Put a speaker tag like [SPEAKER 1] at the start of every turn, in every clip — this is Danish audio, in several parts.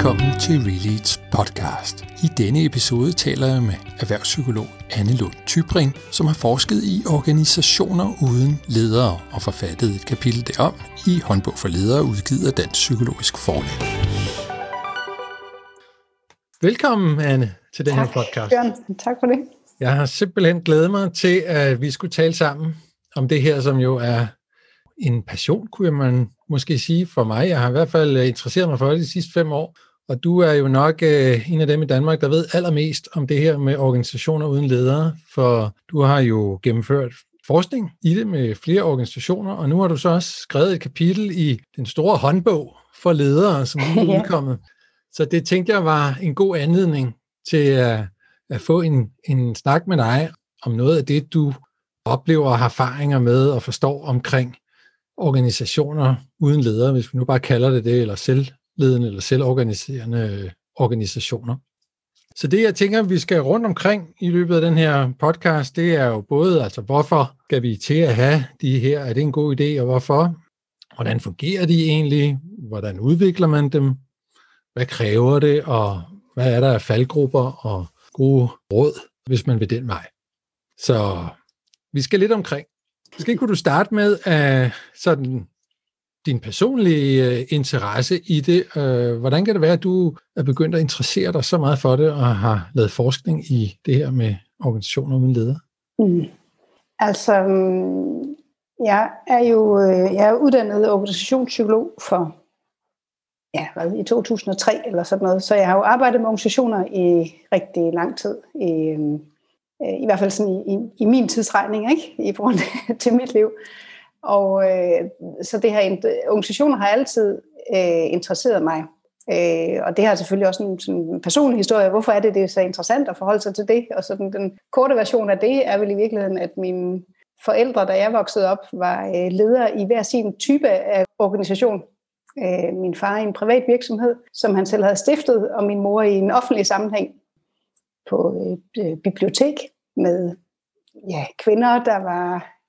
[SPEAKER 1] velkommen til Releads podcast. I denne episode taler jeg med erhvervspsykolog Anne Lund Tybring, som har forsket i organisationer uden ledere og forfattet et kapitel derom i håndbog for ledere udgivet af Dansk Psykologisk Forlag. Velkommen, Anne, til den
[SPEAKER 2] tak,
[SPEAKER 1] her podcast.
[SPEAKER 2] Bjørn. Tak for det.
[SPEAKER 1] Jeg har simpelthen glædet mig til, at vi skulle tale sammen om det her, som jo er en passion, kunne man måske sige for mig. Jeg har i hvert fald interesseret mig for det de sidste fem år, og du er jo nok øh, en af dem i Danmark, der ved allermest om det her med organisationer uden ledere, for du har jo gennemført forskning i det med flere organisationer, og nu har du så også skrevet et kapitel i den store håndbog for ledere, som er udkommet. Så det tænkte jeg var en god anledning til at, at få en, en snak med dig om noget af det, du oplever og har erfaringer med og forstår omkring organisationer uden ledere, hvis vi nu bare kalder det det, eller selvledende eller selvorganiserende øh, organisationer. Så det, jeg tænker, vi skal rundt omkring i løbet af den her podcast, det er jo både, altså hvorfor skal vi til at have de her, er det en god idé, og hvorfor? Hvordan fungerer de egentlig? Hvordan udvikler man dem? Hvad kræver det, og hvad er der af faldgrupper og gode råd, hvis man vil den vej? Så vi skal lidt omkring. Måske kunne du starte med at sådan din personlige øh, interesse i det. Øh, hvordan kan det være, at du er begyndt at interessere dig så meget for det og har lavet forskning i det her med organisationer uden ledere?
[SPEAKER 2] Mm. Altså, mm, jeg er jo øh, jeg er uddannet organisationspsykolog for ja, hvad, i 2003 eller sådan noget, så jeg har jo arbejdet med organisationer i rigtig lang tid. I, i hvert fald sådan i, i, i min tidsregning, ikke? i forhold til mit liv. Og øh, så det her organisationer har altid øh, interesseret mig. Øh, og det har selvfølgelig også en, sådan en personlig historie. Hvorfor er det, det er så interessant at forholde sig til det? Og så den, den korte version af det er vel i virkeligheden, at mine forældre, da jeg voksede op, var øh, ledere i hver sin type af organisation. Øh, min far i en privat virksomhed, som han selv havde stiftet, og min mor i en offentlig sammenhæng på et øh, bibliotek med ja, kvinder, der var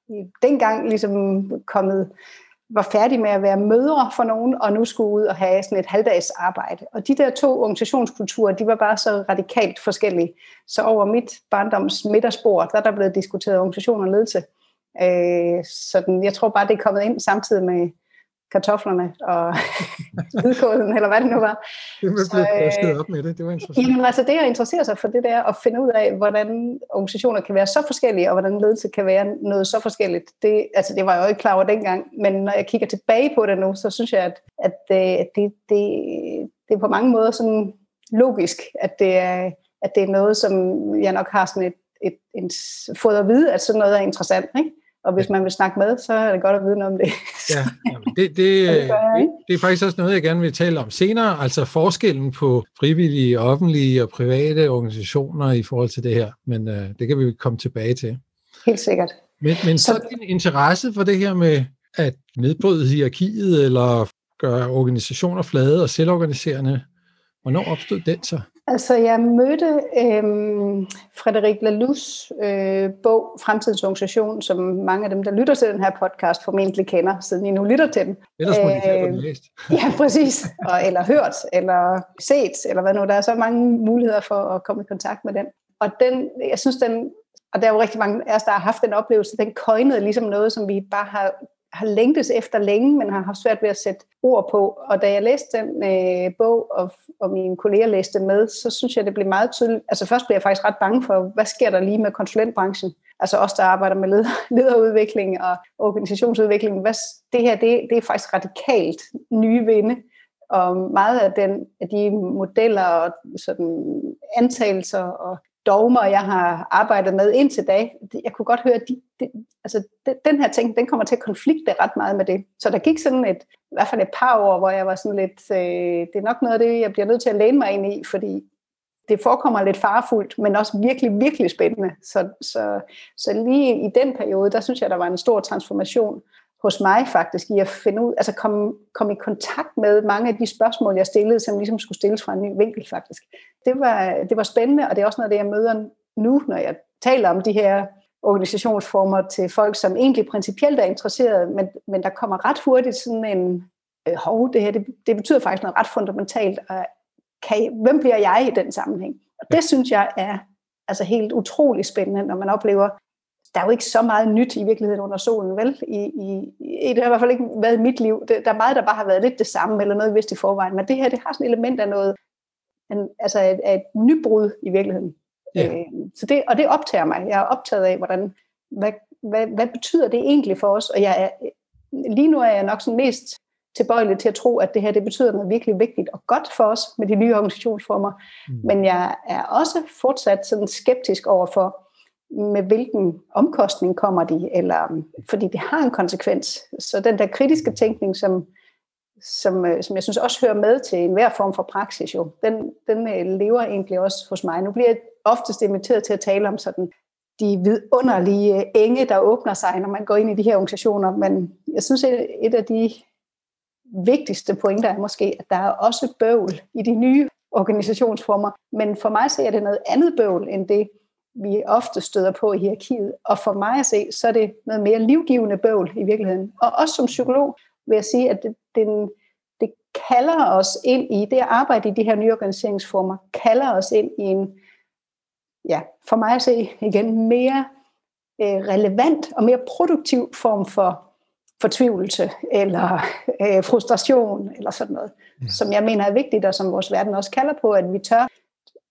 [SPEAKER 2] dengang ligesom kommet, var færdige med at være mødre for nogen, og nu skulle ud og have sådan et halvdags arbejde. Og de der to organisationskulturer, de var bare så radikalt forskellige. Så over mit barndoms middagsbord, der er der blevet diskuteret organisation og ledelse. Øh, så den, jeg tror bare, det er kommet ind samtidig med kartoflerne og hvidkålen, eller hvad det nu var.
[SPEAKER 1] Det blevet øh, op med det, det var interessant.
[SPEAKER 2] Jamen altså det at interessere sig for det der, og finde ud af, hvordan organisationer kan være så forskellige, og hvordan ledelse kan være noget så forskelligt, det, altså det var jeg jo ikke klar over dengang, men når jeg kigger tilbage på det nu, så synes jeg, at, at det, det, det, det er på mange måder sådan logisk, at det er, at det er noget, som jeg nok har sådan et, et, et fået at vide, at sådan noget er interessant, ikke? Og hvis man vil snakke med, så er det godt at vide noget om det.
[SPEAKER 1] ja, jamen det, det, det, det er faktisk også noget, jeg gerne vil tale om senere, altså forskellen på frivillige, offentlige og private organisationer i forhold til det her, men uh, det kan vi komme tilbage til.
[SPEAKER 2] Helt sikkert.
[SPEAKER 1] Men, men så din interesse for det her med at nedbryde hierarkiet eller gøre organisationer flade og selvorganiserende, hvornår opstod den så?
[SPEAKER 2] Altså, jeg mødte øh, Frederik Lalus øh, bog, Fremtidens Organisation, som mange af dem, der lytter til den her podcast, formentlig kender, siden I nu lytter til den.
[SPEAKER 1] Ellers må de have den øh, læst.
[SPEAKER 2] ja, præcis. Og, eller hørt, eller set, eller hvad nu. Der er så mange muligheder for at komme i kontakt med den. Og den, jeg synes, den, og der er jo rigtig mange af os, der har haft den oplevelse, den køjnede ligesom noget, som vi bare har har længtes efter længe, men har haft svært ved at sætte ord på. Og da jeg læste den øh, bog, og, og mine kolleger læste med, så synes jeg, det blev meget tydeligt. Altså først blev jeg faktisk ret bange for, hvad sker der lige med konsulentbranchen? Altså os, der arbejder med leder, lederudvikling og organisationsudvikling. Hvad, det her, det, det er faktisk radikalt nye vinde. Og meget af, den, af de modeller og sådan antagelser og dogmer, jeg har arbejdet med indtil da, jeg kunne godt høre, at de, de, altså, de, den her ting, den kommer til at konflikte ret meget med det. Så der gik sådan et, i hvert fald et par år, hvor jeg var sådan lidt, øh, det er nok noget af det, jeg bliver nødt til at læne mig ind i, fordi det forekommer lidt farefuldt, men også virkelig, virkelig spændende. Så, så, så lige i den periode, der synes jeg, der var en stor transformation hos mig faktisk i at finde ud, altså komme, komme i kontakt med mange af de spørgsmål, jeg stillede, som ligesom skulle stilles fra en ny vinkel faktisk. Det var, det var spændende, og det er også noget af det, jeg møder nu, når jeg taler om de her organisationsformer til folk, som egentlig principielt er interesserede, men, men der kommer ret hurtigt sådan en, øh, hov, det her, det, det betyder faktisk noget ret fundamentalt, og kan, hvem bliver jeg i den sammenhæng? Og det synes jeg er altså helt utrolig spændende, når man oplever, der er jo ikke så meget nyt i virkeligheden under solen, vel? I, i, i, det har i hvert fald ikke været mit liv. Det, der er meget, der bare har været lidt det samme, eller noget, vi vidste i forvejen. Men det her, det har sådan et element af noget, en, altså et, et nybrud i virkeligheden. Yeah. Øh, så det, og det optager mig. Jeg er optaget af, hvordan, hvad, hvad, hvad betyder det egentlig for os? Og jeg er, lige nu er jeg nok sådan mest tilbøjelig til at tro, at det her det betyder noget virkelig vigtigt og godt for os med de nye organisationsformer. Mm. Men jeg er også fortsat sådan skeptisk over for, med hvilken omkostning kommer de, eller um, fordi det har en konsekvens. Så den der kritiske tænkning, som, som, øh, som jeg synes også hører med til enhver form for praksis, jo, den, den øh, lever egentlig også hos mig. Nu bliver jeg oftest inviteret til at tale om sådan de vidunderlige øh, enge, der åbner sig, når man går ind i de her organisationer, men jeg synes, at et af de vigtigste pointer er måske, at der er også bøvl i de nye organisationsformer, men for mig ser det noget andet bøvl, end det, vi ofte støder på i hierarkiet. Og for mig at se, så er det noget mere livgivende bøvl i virkeligheden. Og også som psykolog vil jeg sige, at det, den, det kalder os ind i, det at arbejde i de her nye organiseringsformer, kalder os ind i en, ja, for mig at se igen, mere øh, relevant og mere produktiv form for fortvivlelse eller øh, frustration eller sådan noget, ja. som jeg mener er vigtigt, og som vores verden også kalder på, at vi tør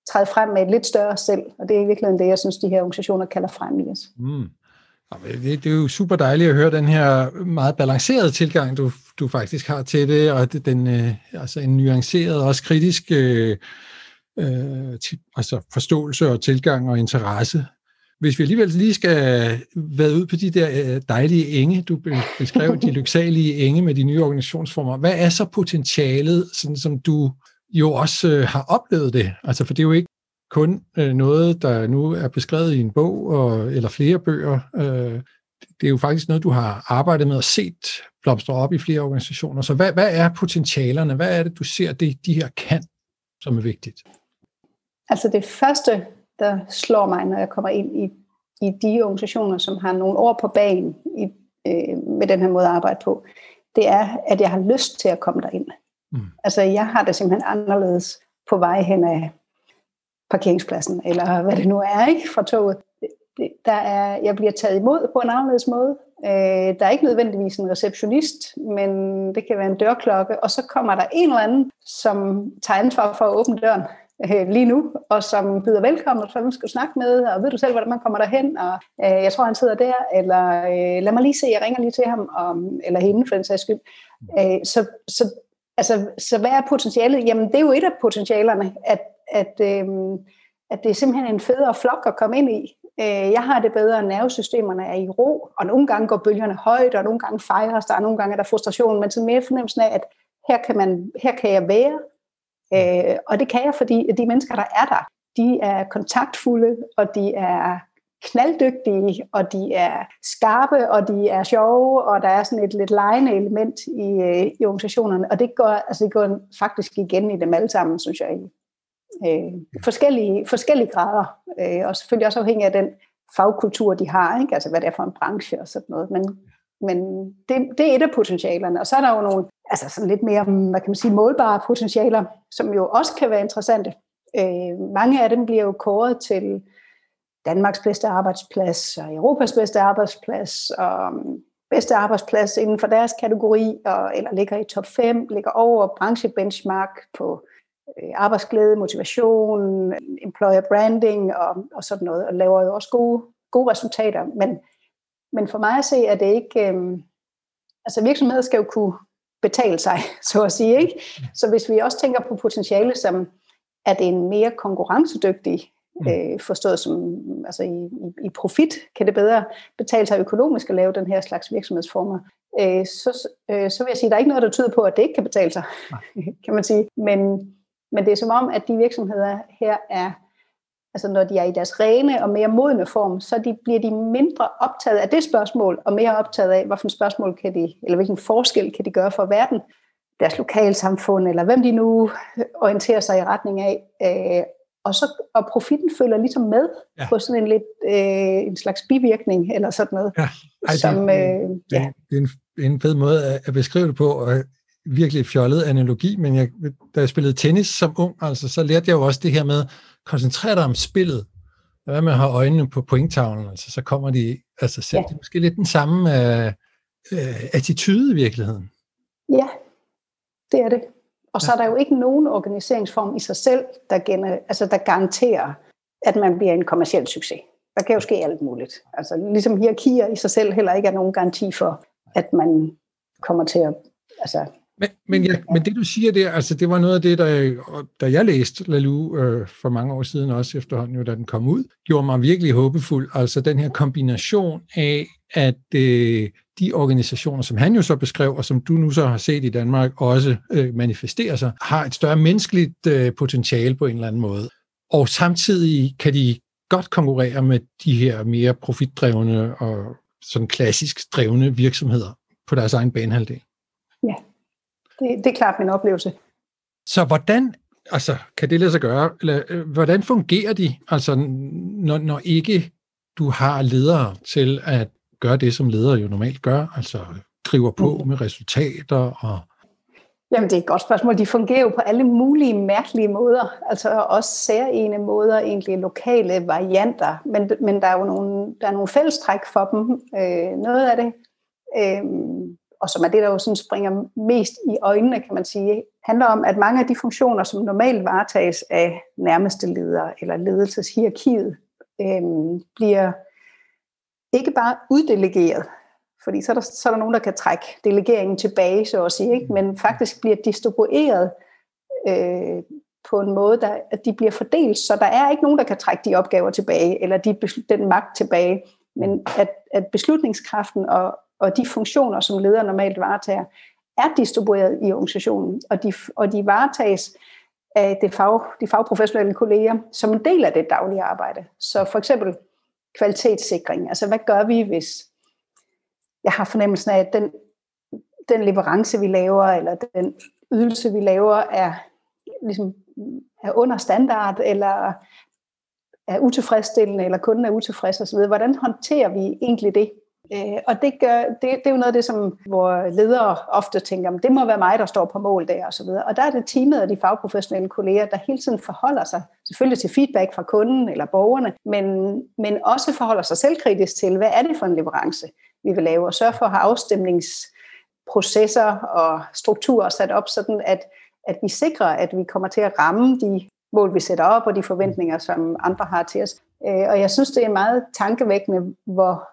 [SPEAKER 2] træde frem med et lidt større selv, og det er i virkeligheden det, jeg synes, de her organisationer kalder frem i os. Mm.
[SPEAKER 1] Det, det er jo super dejligt at høre den her meget balancerede tilgang, du, du faktisk har til det, og den, øh, altså en nuanceret og også kritisk øh, øh, altså forståelse og tilgang og interesse. Hvis vi alligevel lige skal være ud på de der øh, dejlige enge, du beskrev de lyksalige enge med de nye organisationsformer, hvad er så potentialet, sådan som du jo også øh, har oplevet det. Altså, for det er jo ikke kun øh, noget, der nu er beskrevet i en bog og, eller flere bøger. Øh, det er jo faktisk noget, du har arbejdet med og set blomstre op i flere organisationer. Så hvad, hvad er potentialerne? Hvad er det, du ser, det de her kan, som er vigtigt?
[SPEAKER 2] Altså det første, der slår mig, når jeg kommer ind i, i de organisationer, som har nogle år på banen i, øh, med den her måde at arbejde på, det er, at jeg har lyst til at komme derind. Mm. Altså, jeg har det simpelthen anderledes på vej hen af parkeringspladsen, eller hvad det nu er, ikke, fra toget. Der er, jeg bliver taget imod på en anderledes måde. Øh, der er ikke nødvendigvis en receptionist, men det kan være en dørklokke, og så kommer der en eller anden, som tager ansvar for at åbne døren øh, lige nu, og som byder velkommen, og hvem skal snakke med, og ved du selv, hvordan man kommer derhen, og øh, jeg tror, han sidder der, eller øh, lad mig lige se, jeg ringer lige til ham, og, eller hende for den sags skyld. Øh, så, så Altså, så hvad er potentialet? Jamen, det er jo et af potentialerne, at, at, øhm, at det er simpelthen en federe flok at komme ind i. Øh, jeg har det bedre, at nervesystemerne er i ro, og nogle gange går bølgerne højt, og nogle gange fejres der, og nogle gange er der frustration, men så mere fornemmelsen af, at her kan, man, her kan jeg være, øh, og det kan jeg, fordi de mennesker, der er der, de er kontaktfulde, og de er knalddygtige, og de er skarpe, og de er sjove, og der er sådan et lidt lejende element i, øh, i organisationerne, og det går, altså det går faktisk igen i dem alle sammen, synes jeg, i øh, forskellige, forskellige grader, øh, og selvfølgelig også afhængig af den fagkultur, de har, ikke? altså hvad det er for en branche og sådan noget, men, men det, det er et af potentialerne, og så er der jo nogle altså sådan lidt mere, hvad kan man sige, målbare potentialer, som jo også kan være interessante. Øh, mange af dem bliver jo kåret til Danmarks bedste arbejdsplads, og Europas bedste arbejdsplads, og um, bedste arbejdsplads inden for deres kategori, og, eller ligger i top 5, ligger over branchebenchmark på øh, arbejdsglæde, motivation, employer branding og, og sådan noget, og laver jo også gode, gode resultater. Men, men for mig at se, at det ikke... Øh, altså virksomheder skal jo kunne betale sig, så at sige. Ikke? Så hvis vi også tænker på potentiale som, at det en mere konkurrencedygtig øh, forstået som altså i, i, i profit, kan det bedre betale sig økonomisk at lave den her slags virksomhedsformer, øh, så, øh, så vil jeg sige, at der er ikke noget, der tyder på, at det ikke kan betale sig, kan man sige. Men, men det er som om, at de virksomheder her er, altså når de er i deres rene og mere modne form, så de, bliver de mindre optaget af det spørgsmål, og mere optaget af, hvilken spørgsmål kan de, eller hvilken forskel kan de gøre for verden, deres lokalsamfund, eller hvem de nu orienterer sig i retning af, øh, og så og profitten følger ligesom med ja. på sådan en lidt øh, en slags bivirkning eller sådan noget. Ja.
[SPEAKER 1] Ej, som, det, øh, ja. det, er en, en fed måde at beskrive det på, og virkelig fjollet analogi, men jeg, da jeg spillede tennis som ung, altså, så lærte jeg jo også det her med, koncentrere dig om spillet. Hvad med at have øjnene på pointtavlen, altså, så kommer de sig selv. Ja. Det er måske lidt den samme uh, uh, attitude i virkeligheden.
[SPEAKER 2] Ja, det er det. Og så er der jo ikke nogen organiseringsform i sig selv, der, gener, altså, der garanterer, at man bliver en kommersiel succes. Der kan jo ske alt muligt. Altså, ligesom hierarkier i sig selv heller ikke er nogen garanti for, at man kommer til at altså,
[SPEAKER 1] men, men, ja, men det du siger der, altså det var noget af det, der, da jeg læste Lalu øh, for mange år siden, også efterhånden jo, da den kom ud, gjorde mig virkelig håbefuld. Altså den her kombination af, at øh, de organisationer, som han jo så beskrev, og som du nu så har set i Danmark også øh, manifesterer sig, har et større menneskeligt øh, potentiale på en eller anden måde. Og samtidig kan de godt konkurrere med de her mere profitdrevne og sådan klassisk drevne virksomheder på deres egen banehalvdel.
[SPEAKER 2] Ja, det, det er klart min oplevelse.
[SPEAKER 1] Så hvordan altså, kan det lade sig gøre? Eller, øh, hvordan fungerer de, altså, når, når ikke du har ledere til at gøre det, som ledere jo normalt gør, altså driver på mm. med resultater og
[SPEAKER 2] Jamen, det er et godt spørgsmål. De fungerer jo på alle mulige mærkelige måder, altså også særlige måder, egentlig lokale varianter, men, men der er jo nogle, der er nogle fællestræk for dem. Øh, noget af det, øh, og som er det, der jo sådan springer mest i øjnene, kan man sige, handler om, at mange af de funktioner, som normalt varetages af nærmeste ledere eller ledelseshierarkiet, øh, bliver ikke bare uddelegeret, fordi så er, der, så er der nogen, der kan trække delegeringen tilbage, så at sige, ikke? men faktisk bliver distribueret øh, på en måde, der, at de bliver fordelt, så der er ikke nogen, der kan trække de opgaver tilbage, eller de, den magt tilbage, men at, at beslutningskraften og, og de funktioner, som ledere normalt varetager, er distribueret i organisationen, og de, og de varetages af det fag, de fagprofessionelle kolleger som en del af det daglige arbejde. Så for eksempel kvalitetssikring. Altså hvad gør vi, hvis jeg har fornemmelsen af, at den, den leverance, vi laver, eller den ydelse, vi laver, er, ligesom, er under standard, eller er utilfredsstillende, eller kunden er utilfreds osv. Hvordan håndterer vi egentlig det? Øh, og det, gør, det, det er jo noget af det, som hvor ledere ofte tænker, det må være mig, der står på mål der og så videre. Og der er det teamet og de fagprofessionelle kolleger, der hele tiden forholder sig selvfølgelig til feedback fra kunden eller borgerne, men, men også forholder sig selvkritisk til, hvad er det for en leverance, vi vil lave, og sørge for at have afstemningsprocesser og strukturer sat op, sådan at, at vi sikrer, at vi kommer til at ramme de mål, vi sætter op, og de forventninger, som andre har til os. Øh, og jeg synes, det er meget tankevækkende, hvor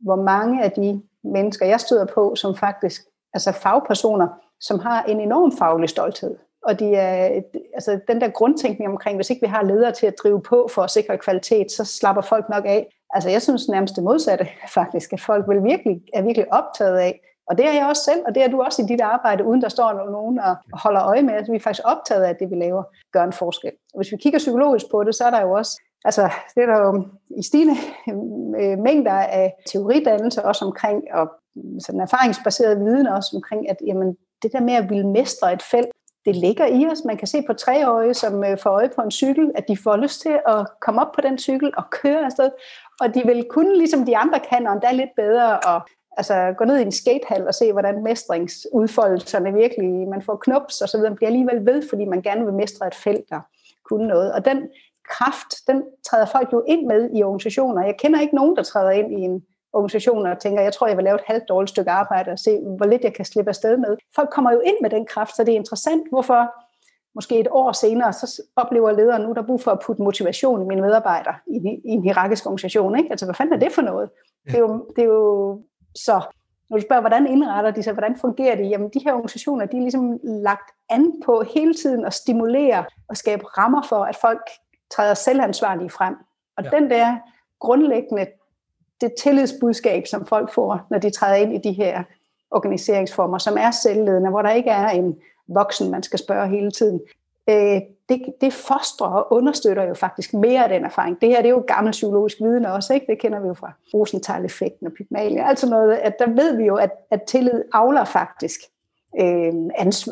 [SPEAKER 2] hvor mange af de mennesker, jeg støder på, som faktisk, altså fagpersoner, som har en enorm faglig stolthed. Og de er, altså den der grundtænkning omkring, hvis ikke vi har ledere til at drive på for at sikre kvalitet, så slapper folk nok af. Altså jeg synes nærmest det modsatte faktisk, at folk vil virkelig, er virkelig optaget af, og det er jeg også selv, og det er du også i dit arbejde, uden der står nogen og holder øje med, at vi er faktisk optaget af, at det vi laver gør en forskel. Og hvis vi kigger psykologisk på det, så er der jo også Altså, det er der jo i stigende øh, mængder af teoridannelse også omkring, og sådan erfaringsbaseret viden også omkring, at jamen, det der med at ville mestre et felt, det ligger i os. Man kan se på treårige, som øh, får øje på en cykel, at de får lyst til at komme op på den cykel og køre afsted. Og de vil kunne, ligesom de andre kan, og endda lidt bedre, og altså, gå ned i en skatehal og se, hvordan mestringsudfoldelserne virkelig, man får knups og så videre, man bliver alligevel ved, fordi man gerne vil mestre et felt og kunne noget. Og den kraft, den træder folk jo ind med i organisationer. Jeg kender ikke nogen, der træder ind i en organisation og tænker, jeg tror, jeg vil lave et halvt dårligt stykke arbejde og se, hvor lidt jeg kan slippe afsted med. Folk kommer jo ind med den kraft, så det er interessant, hvorfor måske et år senere, så oplever lederen nu, der er brug for at putte motivation i mine medarbejdere i, i en hierarkisk organisation. Ikke? Altså, hvad fanden er det for noget? Det er jo, det er jo så når du spørger, hvordan indretter de sig, hvordan fungerer det, jamen de her organisationer, de er ligesom lagt an på hele tiden at stimulere og skabe rammer for, at folk træder selvansvarlige frem. Og ja. den der grundlæggende, det tillidsbudskab, som folk får, når de træder ind i de her organiseringsformer, som er selvledende, hvor der ikke er en voksen, man skal spørge hele tiden, øh, det, det fostrer og understøtter jo faktisk mere af den erfaring. Det her det er jo gammel psykologisk viden også, ikke? det kender vi jo fra Rosenthal-effekten og Pygmalion. Altså noget, at der ved vi jo, at, at tillid avler faktisk øh,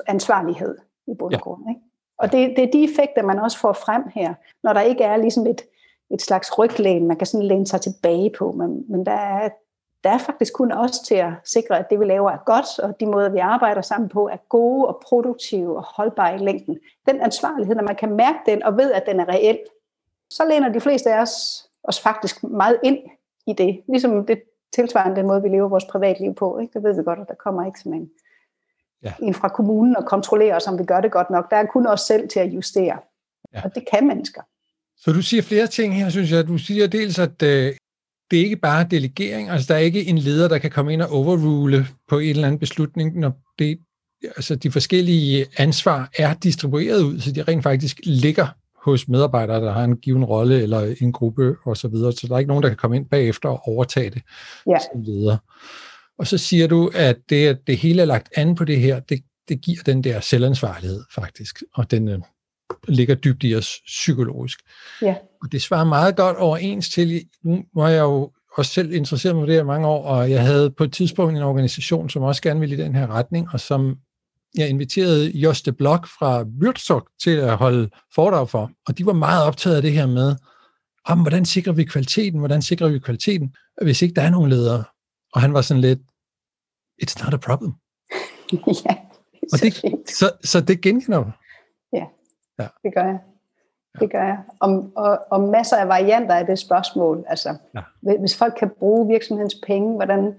[SPEAKER 2] ansvarlighed i bund og grund. Ikke? Og det, det er de effekter, man også får frem her, når der ikke er ligesom et, et slags ryglæn, man kan sådan læne sig tilbage på, men, men der er der er faktisk kun os til at sikre, at det vi laver er godt, og de måder vi arbejder sammen på er gode og produktive og holdbare i længden. Den ansvarlighed, når man kan mærke den og ved, at den er reel, så læner de fleste af os os faktisk meget ind i det. Ligesom det tilsvarende den måde, vi lever vores privatliv på. Ikke? Det ved vi godt, at der kommer ikke sådan en, ja. en fra kommunen og kontrollerer os, om vi gør det godt nok. Der er kun os selv til at justere. Ja. Og det kan mennesker.
[SPEAKER 1] Så du siger flere ting her, synes jeg. Du siger dels, at øh, det er ikke bare delegering. Altså, der er ikke en leder, der kan komme ind og overrule på en eller anden beslutning, når det, altså, de forskellige ansvar er distribueret ud, så de rent faktisk ligger hos medarbejdere, der har en given rolle eller en gruppe osv., så, videre. så der er ikke nogen, der kan komme ind bagefter og overtage det
[SPEAKER 2] ja.
[SPEAKER 1] som leder. Og så siger du, at det, at det hele er lagt an på det her, det, det giver den der selvansvarlighed faktisk, og den øh, ligger dybt i os psykologisk.
[SPEAKER 2] Ja.
[SPEAKER 1] Og det svarer meget godt overens til, nu har jeg jo også selv interesseret mig for det her mange år, og jeg havde på et tidspunkt en organisation, som også gerne ville i den her retning, og som jeg inviterede Joste Blok fra Würzog til at holde foredrag for, og de var meget optaget af det her med, om hvordan sikrer vi kvaliteten, hvordan sikrer vi kvaliteten, hvis ikke der er nogen ledere. Og han var sådan lidt, it's not a problem.
[SPEAKER 2] ja, det og det,
[SPEAKER 1] så, så det genkender du?
[SPEAKER 2] Ja, ja, det gør jeg. Det gør jeg. Om, og, og masser af varianter af det spørgsmål. Altså, ja. Hvis folk kan bruge virksomhedens penge, hvordan,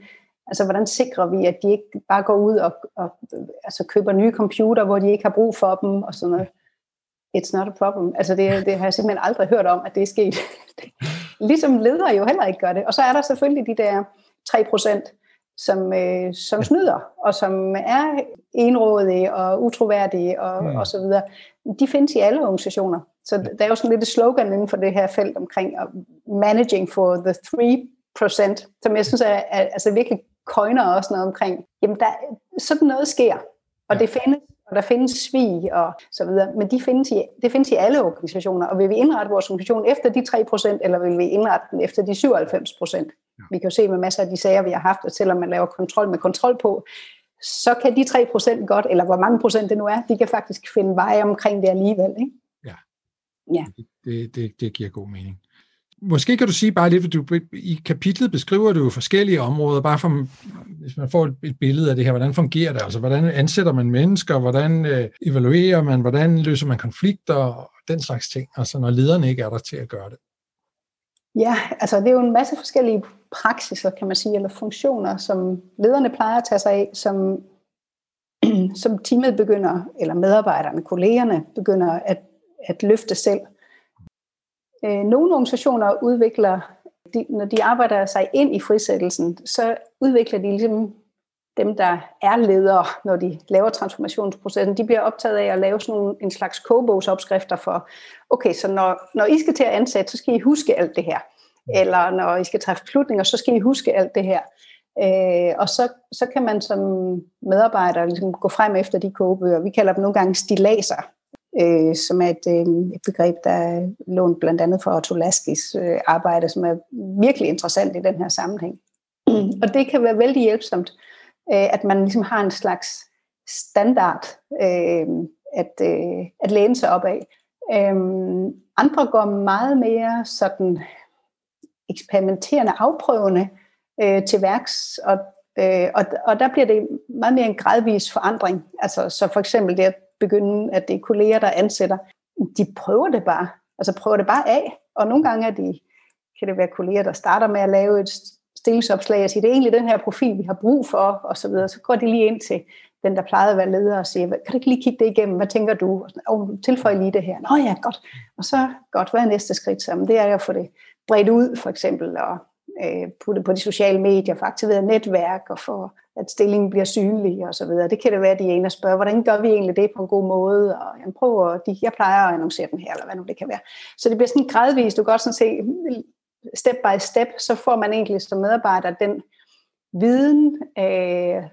[SPEAKER 2] Altså, hvordan sikrer vi, at de ikke bare går ud og, og altså, køber nye computer, hvor de ikke har brug for dem, og sådan noget. It's not a problem. Altså, det, det har jeg simpelthen aldrig hørt om, at det er sket. ligesom ledere jo heller ikke gør det. Og så er der selvfølgelig de der 3 procent, som, øh, som snyder, og som er enrådige og utroværdige og, mm. og så videre. De findes i alle organisationer. Så der er jo sådan lidt et slogan inden for det her felt omkring managing for the 3 procent, som jeg synes er, er altså virkelig køjner også noget omkring, jamen der, sådan noget sker, og ja. det findes, og der findes svig og så videre, men de findes i, det findes i alle organisationer, og vil vi indrette vores organisation efter de 3%, eller vil vi indrette den efter de 97%? Vi kan jo se med masser af de sager, vi har haft, at selvom man laver kontrol med kontrol på, så kan de 3% godt, eller hvor mange procent det nu er, de kan faktisk finde veje omkring det alligevel. Ikke?
[SPEAKER 1] Ja, ja. Det, det, det giver god mening. Måske kan du sige bare lidt, for du, i kapitlet beskriver du jo forskellige områder, bare for, hvis man får et billede af det her, hvordan fungerer det, altså hvordan ansætter man mennesker, hvordan øh, evaluerer man, hvordan løser man konflikter, og den slags ting, altså når lederne ikke er der til at gøre det.
[SPEAKER 2] Ja, altså det er jo en masse forskellige praksiser, kan man sige, eller funktioner, som lederne plejer at tage sig af, som, som teamet begynder, eller medarbejderne, kollegerne begynder at, at løfte selv. Øh, nogle organisationer udvikler, de, når de arbejder sig ind i frisættelsen, så udvikler de ligesom dem, der er ledere, når de laver transformationsprocessen, de bliver optaget af at lave sådan en slags kogebogsopskrifter for, okay, så når, når I skal til at ansætte, så skal I huske alt det her. Eller når I skal træffe beslutninger, så skal I huske alt det her. Øh, og så, så kan man som medarbejder ligesom gå frem efter de kogebøger. Vi kalder dem nogle gange stilaser øh, som er et, øh, et begreb, der er lånt blandt andet fra Otto Laskis øh, arbejde, som er virkelig interessant i den her sammenhæng. Og det kan være vældig hjælpsomt, øh, at man ligesom har en slags standard øh, at, øh, at læne sig op af. Øh, andre går meget mere sådan eksperimenterende, afprøvende øh, til værks, og, øh, og, og der bliver det meget mere en gradvis forandring. Altså, så for eksempel det at begynde, at det er kolleger, der ansætter, de prøver det bare. Altså prøver det bare af. Og nogle gange er de, kan det være kolleger, der starter med at lave et stillingsopslag og siger, det er egentlig den her profil, vi har brug for, og så videre. Så går de lige ind til den, der plejede at være leder og siger, kan du ikke lige kigge det igennem? Hvad tænker du? Og tilføj lige det her. Nå ja, godt. Og så, godt, hvad er næste skridt? Så, det er at få det bredt ud, for eksempel, og øh, putte på de sociale medier, få aktiveret netværk og få at stillingen bliver synlig og så videre. Det kan det være, at de er ene og spørger, hvordan gør vi egentlig det på en god måde? Og jeg prøver, de, jeg plejer at annoncere den her, eller hvad nu det kan være. Så det bliver sådan gradvist, du kan godt sådan se, step by step, så får man egentlig som medarbejder den viden, øh,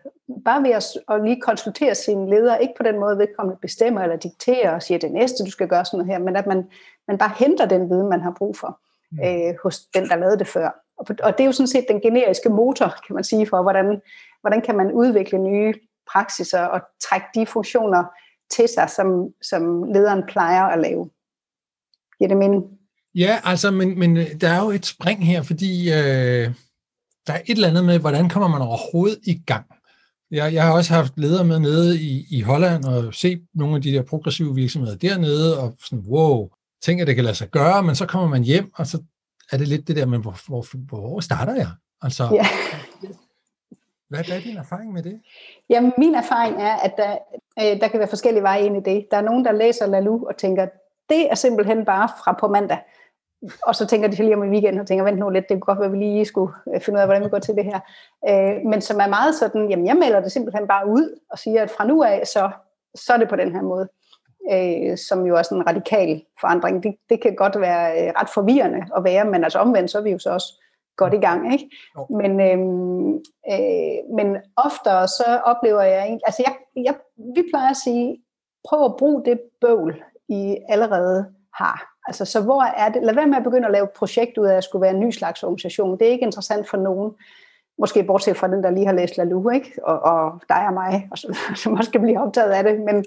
[SPEAKER 2] bare ved at, at lige konsultere sine ledere, ikke på den måde vedkommende bestemmer eller dikterer og siger, det næste, du skal gøre sådan noget her, men at man, man bare henter den viden, man har brug for øh, hos den, der lavede det før. Og, og det er jo sådan set den generiske motor, kan man sige, for hvordan, hvordan kan man udvikle nye praksiser og trække de funktioner til sig, som, som lederen plejer at lave. Giver det mening?
[SPEAKER 1] Ja, altså, men, men der er jo et spring her, fordi øh, der er et eller andet med, hvordan kommer man overhovedet i gang? Jeg, jeg har også haft ledere med nede i, i Holland og set nogle af de der progressive virksomheder dernede, og sådan, wow, tænker, det kan lade sig gøre, men så kommer man hjem, og så er det lidt det der, men hvor, hvor, hvor starter jeg? Altså, ja. hvad, hvad er din erfaring med det?
[SPEAKER 2] Jamen, min erfaring er, at der, øh, der kan være forskellige veje ind i det. Der er nogen, der læser Lalu og tænker, det er simpelthen bare fra på mandag. Og så tænker de lige om i weekenden og tænker, vent nu lidt, det kunne godt være, at vi lige skulle øh, finde ud af, hvordan vi går til det her. Øh, men som er meget sådan, jamen jeg melder det simpelthen bare ud og siger, at fra nu af, så, så er det på den her måde. Øh, som jo er sådan en radikal forandring. Det, det kan godt være øh, ret forvirrende at være, men altså omvendt, så er vi jo så også godt i gang. Ikke? Men, øh, øh, men oftere så oplever jeg, altså jeg, jeg, vi plejer at sige, prøv at bruge det bøvl, I allerede har. Altså, så hvor er det? Lad være med at begynde at lave et projekt ud af at skulle være en ny slags organisation. Det er ikke interessant for nogen. Måske bortset fra den, der lige har læst Lalu, ikke? Og, og dig og mig, og så, som også kan blive optaget af det. Men,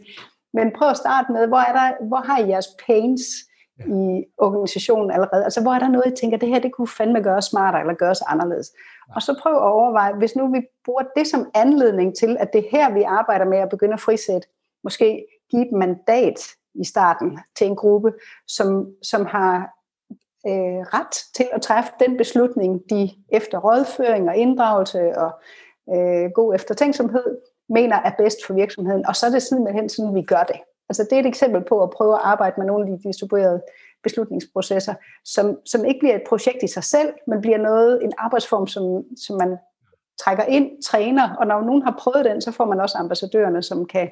[SPEAKER 2] men prøv at starte med, hvor, er der, hvor har I jeres pains i organisationen allerede? Altså, hvor er der noget, I tænker, det her, det kunne fandme gøres smartere, eller gøres anderledes? Og så prøv at overveje, hvis nu vi bruger det som anledning til, at det her, vi arbejder med at begynde at frisætte, måske give et mandat i starten til en gruppe, som, som har øh, ret til at træffe den beslutning, de efter rådføring og inddragelse og øh, god eftertænksomhed mener er bedst for virksomheden. Og så er det simpelthen sådan, vi gør det. Altså det er et eksempel på at prøve at arbejde med nogle af de distribuerede beslutningsprocesser, som, som ikke bliver et projekt i sig selv, men bliver noget, en arbejdsform, som, som man trækker ind, træner, og når nogen har prøvet den, så får man også ambassadørerne, som kan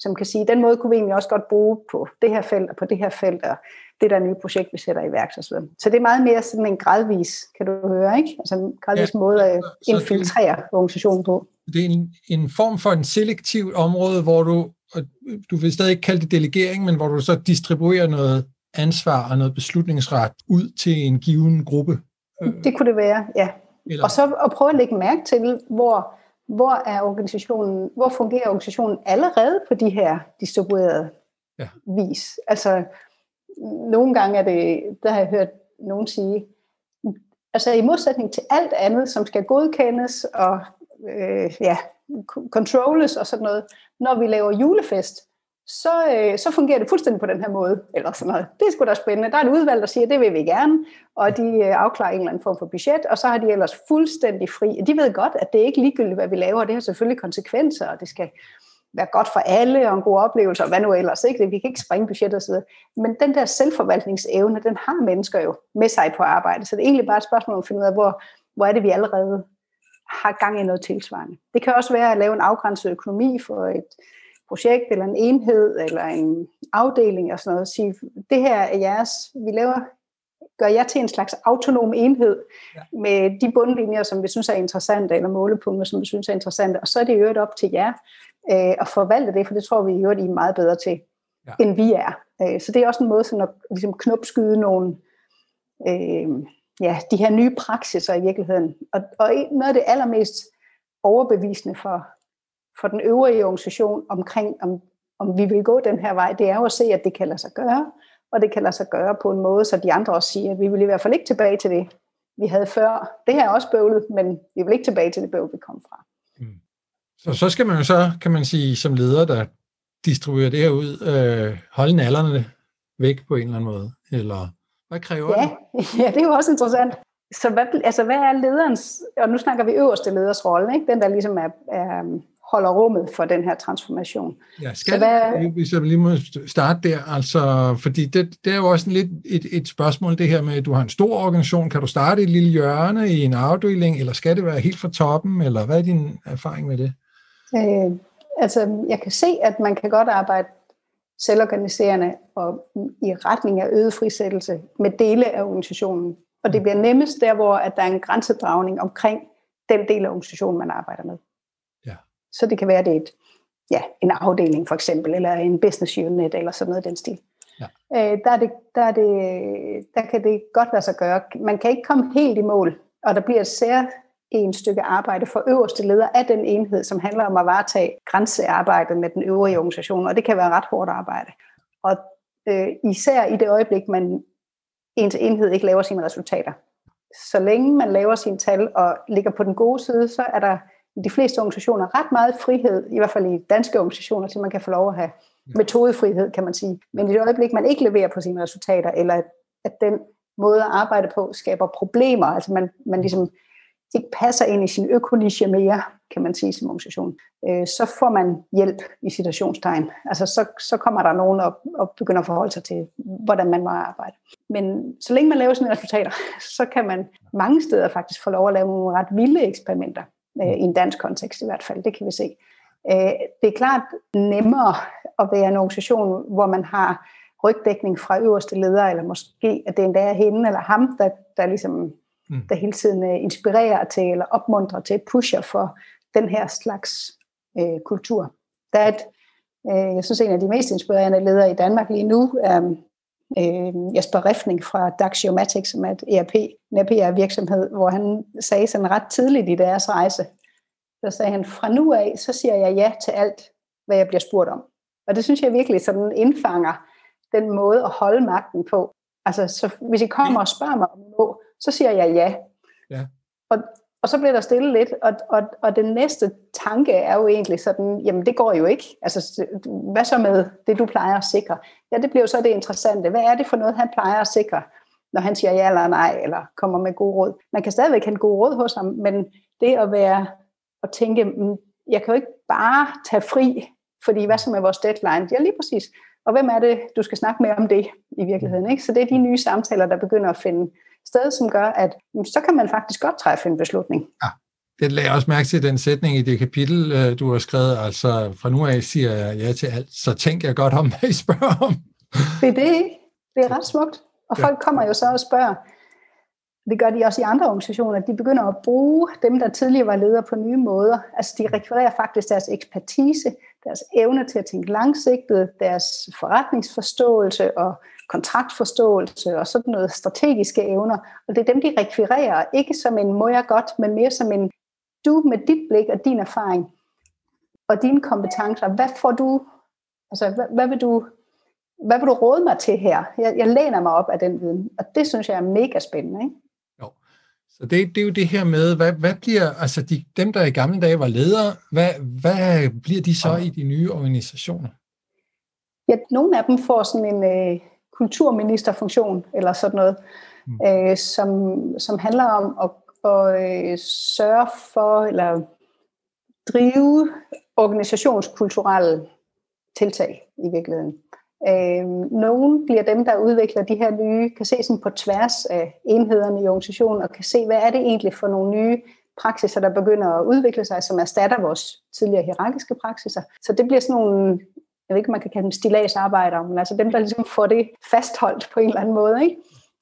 [SPEAKER 2] som kan sige, den måde kunne vi egentlig også godt bruge på det her felt og på det her felt, og det der nye projekt, vi sætter i værk. Så, så det er meget mere sådan en gradvis, kan du høre, ikke? Altså en gradvis ja, måde at infiltrere det, organisationen på.
[SPEAKER 1] Det er en, en form for en selektiv område, hvor du, og du vil stadig ikke kalde det delegering, men hvor du så distribuerer noget ansvar og noget beslutningsret ud til en given gruppe.
[SPEAKER 2] Det kunne det være, ja. Eller... Og så at prøve at lægge mærke til, hvor hvor er organisationen, hvor fungerer organisationen allerede på de her distribuerede ja. vis. Altså, nogle gange er det, der har jeg hørt nogen sige, altså i modsætning til alt andet, som skal godkendes og øh, ja, controlles og sådan noget, når vi laver julefest, så, øh, så fungerer det fuldstændig på den her måde, eller sådan noget. Det er sgu da spændende. Der er et udvalg, der siger, det vil vi gerne, og de øh, afklarer en eller anden form for budget, og så har de ellers fuldstændig fri. De ved godt, at det er ikke ligegyldigt, hvad vi laver, det har selvfølgelig konsekvenser, og det skal være godt for alle, og en god oplevelse, og hvad nu ellers, ikke? Vi kan ikke springe budget og så videre. Men den der selvforvaltningsevne, den har mennesker jo med sig på arbejde, så det er egentlig bare et spørgsmål om at finde ud af, hvor, hvor er det, vi allerede har gang i noget tilsvarende. Det kan også være at lave en afgrænset økonomi for et, projekt, eller en enhed, eller en afdeling, og sådan noget, sige, det her er jeres, vi laver, gør jer til en slags autonom enhed, ja. med de bundlinjer, som vi synes er interessante, eller målepunkter, som vi synes er interessante, og så er det jo op til jer øh, at forvalte det, for det tror vi jo, at I er meget bedre til, ja. end vi er. Øh, så det er også en måde sådan at ligesom knopskyde nogle, øh, ja, de her nye praksiser i virkeligheden. Og, og noget af det allermest overbevisende for, for den øvrige organisation omkring, om, om vi vil gå den her vej, det er jo at se, at det kan lade sig gøre, og det kan lade sig gøre på en måde, så de andre også siger, at vi vil i hvert fald ikke tilbage til det, vi havde før. Det her er også bøvlet, men vi vil ikke tilbage til det bøvl, vi kom fra.
[SPEAKER 1] Så, så skal man jo så, kan man sige, som leder, der distribuerer det her ud, øh, holde nallerne væk på en eller anden måde, eller hvad kræver
[SPEAKER 2] ja, det? Ja, det er jo også interessant. Så hvad, altså, hvad er lederens, og nu snakker vi øverste leders rolle, ikke? den der ligesom er, er holder rummet for den her transformation.
[SPEAKER 1] Ja, skal så hvad, hvis jeg lige må starte der, altså, fordi det, det er jo også en lidt et, et spørgsmål, det her med, at du har en stor organisation, kan du starte et lille hjørne i en afdeling, eller skal det være helt fra toppen, eller hvad er din erfaring med det?
[SPEAKER 2] Øh, altså, jeg kan se, at man kan godt arbejde selvorganiserende og i retning af øget frisættelse med dele af organisationen. Og det bliver nemmest der, hvor at der er en grænsedragning omkring den del af organisationen, man arbejder med. Så det kan være, det er et, ja, en afdeling for eksempel, eller en business unit, eller sådan noget i den stil. Ja. Øh, der, er det, der, er det, der kan det godt lade sig gøre. Man kan ikke komme helt i mål, og der bliver et sær en stykke arbejde for øverste leder af den enhed, som handler om at varetage grænsearbejdet med den øvrige organisation, og det kan være ret hårdt arbejde. Og øh, især i det øjeblik, man ens enhed ikke laver sine resultater, så længe man laver sine tal og ligger på den gode side, så er der i de fleste organisationer ret meget frihed, i hvert fald i danske organisationer, til man kan få lov at have metodefrihed, kan man sige. Men i det øjeblik, man ikke leverer på sine resultater, eller at, at den måde at arbejde på skaber problemer, altså man, man ligesom ikke passer ind i sin økoniche mere, kan man sige som organisation, øh, så får man hjælp i situationstegn. Altså så, så kommer der nogen og, og begynder at forholde sig til, hvordan man må arbejde. Men så længe man laver sine resultater, så kan man mange steder faktisk få lov at lave nogle ret vilde eksperimenter, øh, i en dansk kontekst i hvert fald, det kan vi se. Øh, det er klart nemmere at være en organisation, hvor man har rygdækning fra øverste leder, eller måske at det endda er hende eller ham, der, der ligesom mm. der hele tiden uh, inspirerer til, eller opmuntrer til, pusher for den her slags uh, kultur. Der er et, uh, jeg synes, en af de mest inspirerende ledere i Danmark lige nu er uh, Jesper Refning fra Daxiomatics, som er et ERP, en ERP-virksomhed, hvor han sagde sådan ret tidligt i deres rejse, så sagde han, fra nu af, så siger jeg ja til alt, hvad jeg bliver spurgt om. Og det synes jeg virkelig sådan indfanger den måde at holde magten på. Altså, så hvis I kommer og spørger mig om noget, så siger jeg ja. ja. Og, og så bliver der stille lidt, og, og, og den næste tanke er jo egentlig sådan, jamen det går jo ikke. Altså, hvad så med det, du plejer at sikre? Ja, det bliver jo så det interessante. Hvad er det for noget, han plejer at sikre, når han siger ja eller nej, eller kommer med gode råd? Man kan stadigvæk have gode råd hos ham, men det at være og tænke, mm, jeg kan jo ikke bare tage fri, fordi hvad så med vores deadline? Ja, lige præcis. Og hvem er det, du skal snakke med om det i virkeligheden? Ikke? Så det er de nye samtaler, der begynder at finde sted, som gør, at så kan man faktisk godt træffe en beslutning.
[SPEAKER 1] Ja, det lagde jeg også mærke til den sætning i det kapitel, øh, du har skrevet, altså fra nu af siger jeg ja til alt, så tænker jeg godt om, hvad I spørger om.
[SPEAKER 2] Det er det, det er ret smukt. Og folk kommer jo så og spørger, det gør de også i andre organisationer, de begynder at bruge dem, der tidligere var ledere på nye måder. Altså de rekvirerer faktisk deres ekspertise, deres evne til at tænke langsigtet, deres forretningsforståelse og kontraktforståelse og sådan noget strategiske evner. Og det er dem, de rekvirerer, ikke som en må jeg godt, men mere som en du med dit blik og din erfaring og dine kompetencer. Hvad får du, altså hvad, hvad vil du hvad vil du råde mig til her? Jeg, jeg læner mig op af den viden, og det synes jeg er mega spændende. Ikke?
[SPEAKER 1] Så det, det er jo det her med, hvad, hvad bliver, altså de, dem, der i gamle dage var ledere, hvad, hvad bliver de så i de nye organisationer?
[SPEAKER 2] Ja, nogle af dem får sådan en øh, kulturministerfunktion, eller sådan noget, mm. øh, som, som handler om at, at øh, sørge for, eller drive organisationskulturelle tiltag i virkeligheden. Øh, nogle bliver dem, der udvikler de her nye, kan se sådan på tværs af enhederne i organisationen, og kan se, hvad er det egentlig for nogle nye praksiser, der begynder at udvikle sig, som erstatter vores tidligere hierarkiske praksiser. Så det bliver sådan nogle, jeg ved ikke, man kan kalde dem stilagsarbejdere, men altså dem, der ligesom får det fastholdt på en eller anden måde. Ikke?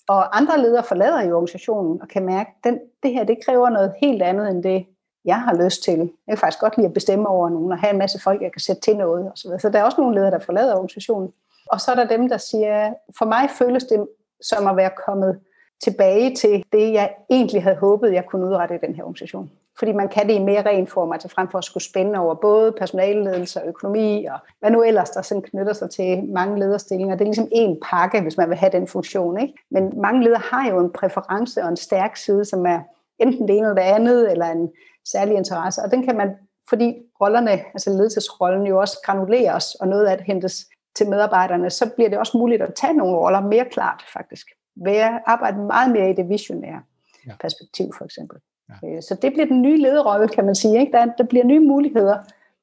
[SPEAKER 2] Og andre ledere forlader jo organisationen og kan mærke, at det her det kræver noget helt andet end det, jeg har lyst til. Jeg kan faktisk godt lide at bestemme over nogen og have en masse folk, jeg kan sætte til noget. Og så, så der er også nogle ledere, der forlader organisationen. Og så er der dem, der siger, for mig føles det som at være kommet tilbage til det, jeg egentlig havde håbet, jeg kunne udrette i den her organisation. Fordi man kan det i mere ren form, altså frem for at skulle spænde over både personalledelse og økonomi, og hvad nu ellers, der sådan knytter sig til mange lederstillinger. Det er ligesom en pakke, hvis man vil have den funktion. Ikke? Men mange ledere har jo en præference og en stærk side, som er enten det ene eller det andet, eller en særlig interesse. Og den kan man, fordi rollerne, altså ledelsesrollen jo også granuleres, og noget af det hentes til medarbejderne, så bliver det også muligt at tage nogle roller mere klart faktisk. Være, arbejde meget mere i det visionære ja. perspektiv for eksempel. Ja. Øh, så det bliver den nye lederrolle, kan man sige. Ikke? Der, der bliver nye muligheder.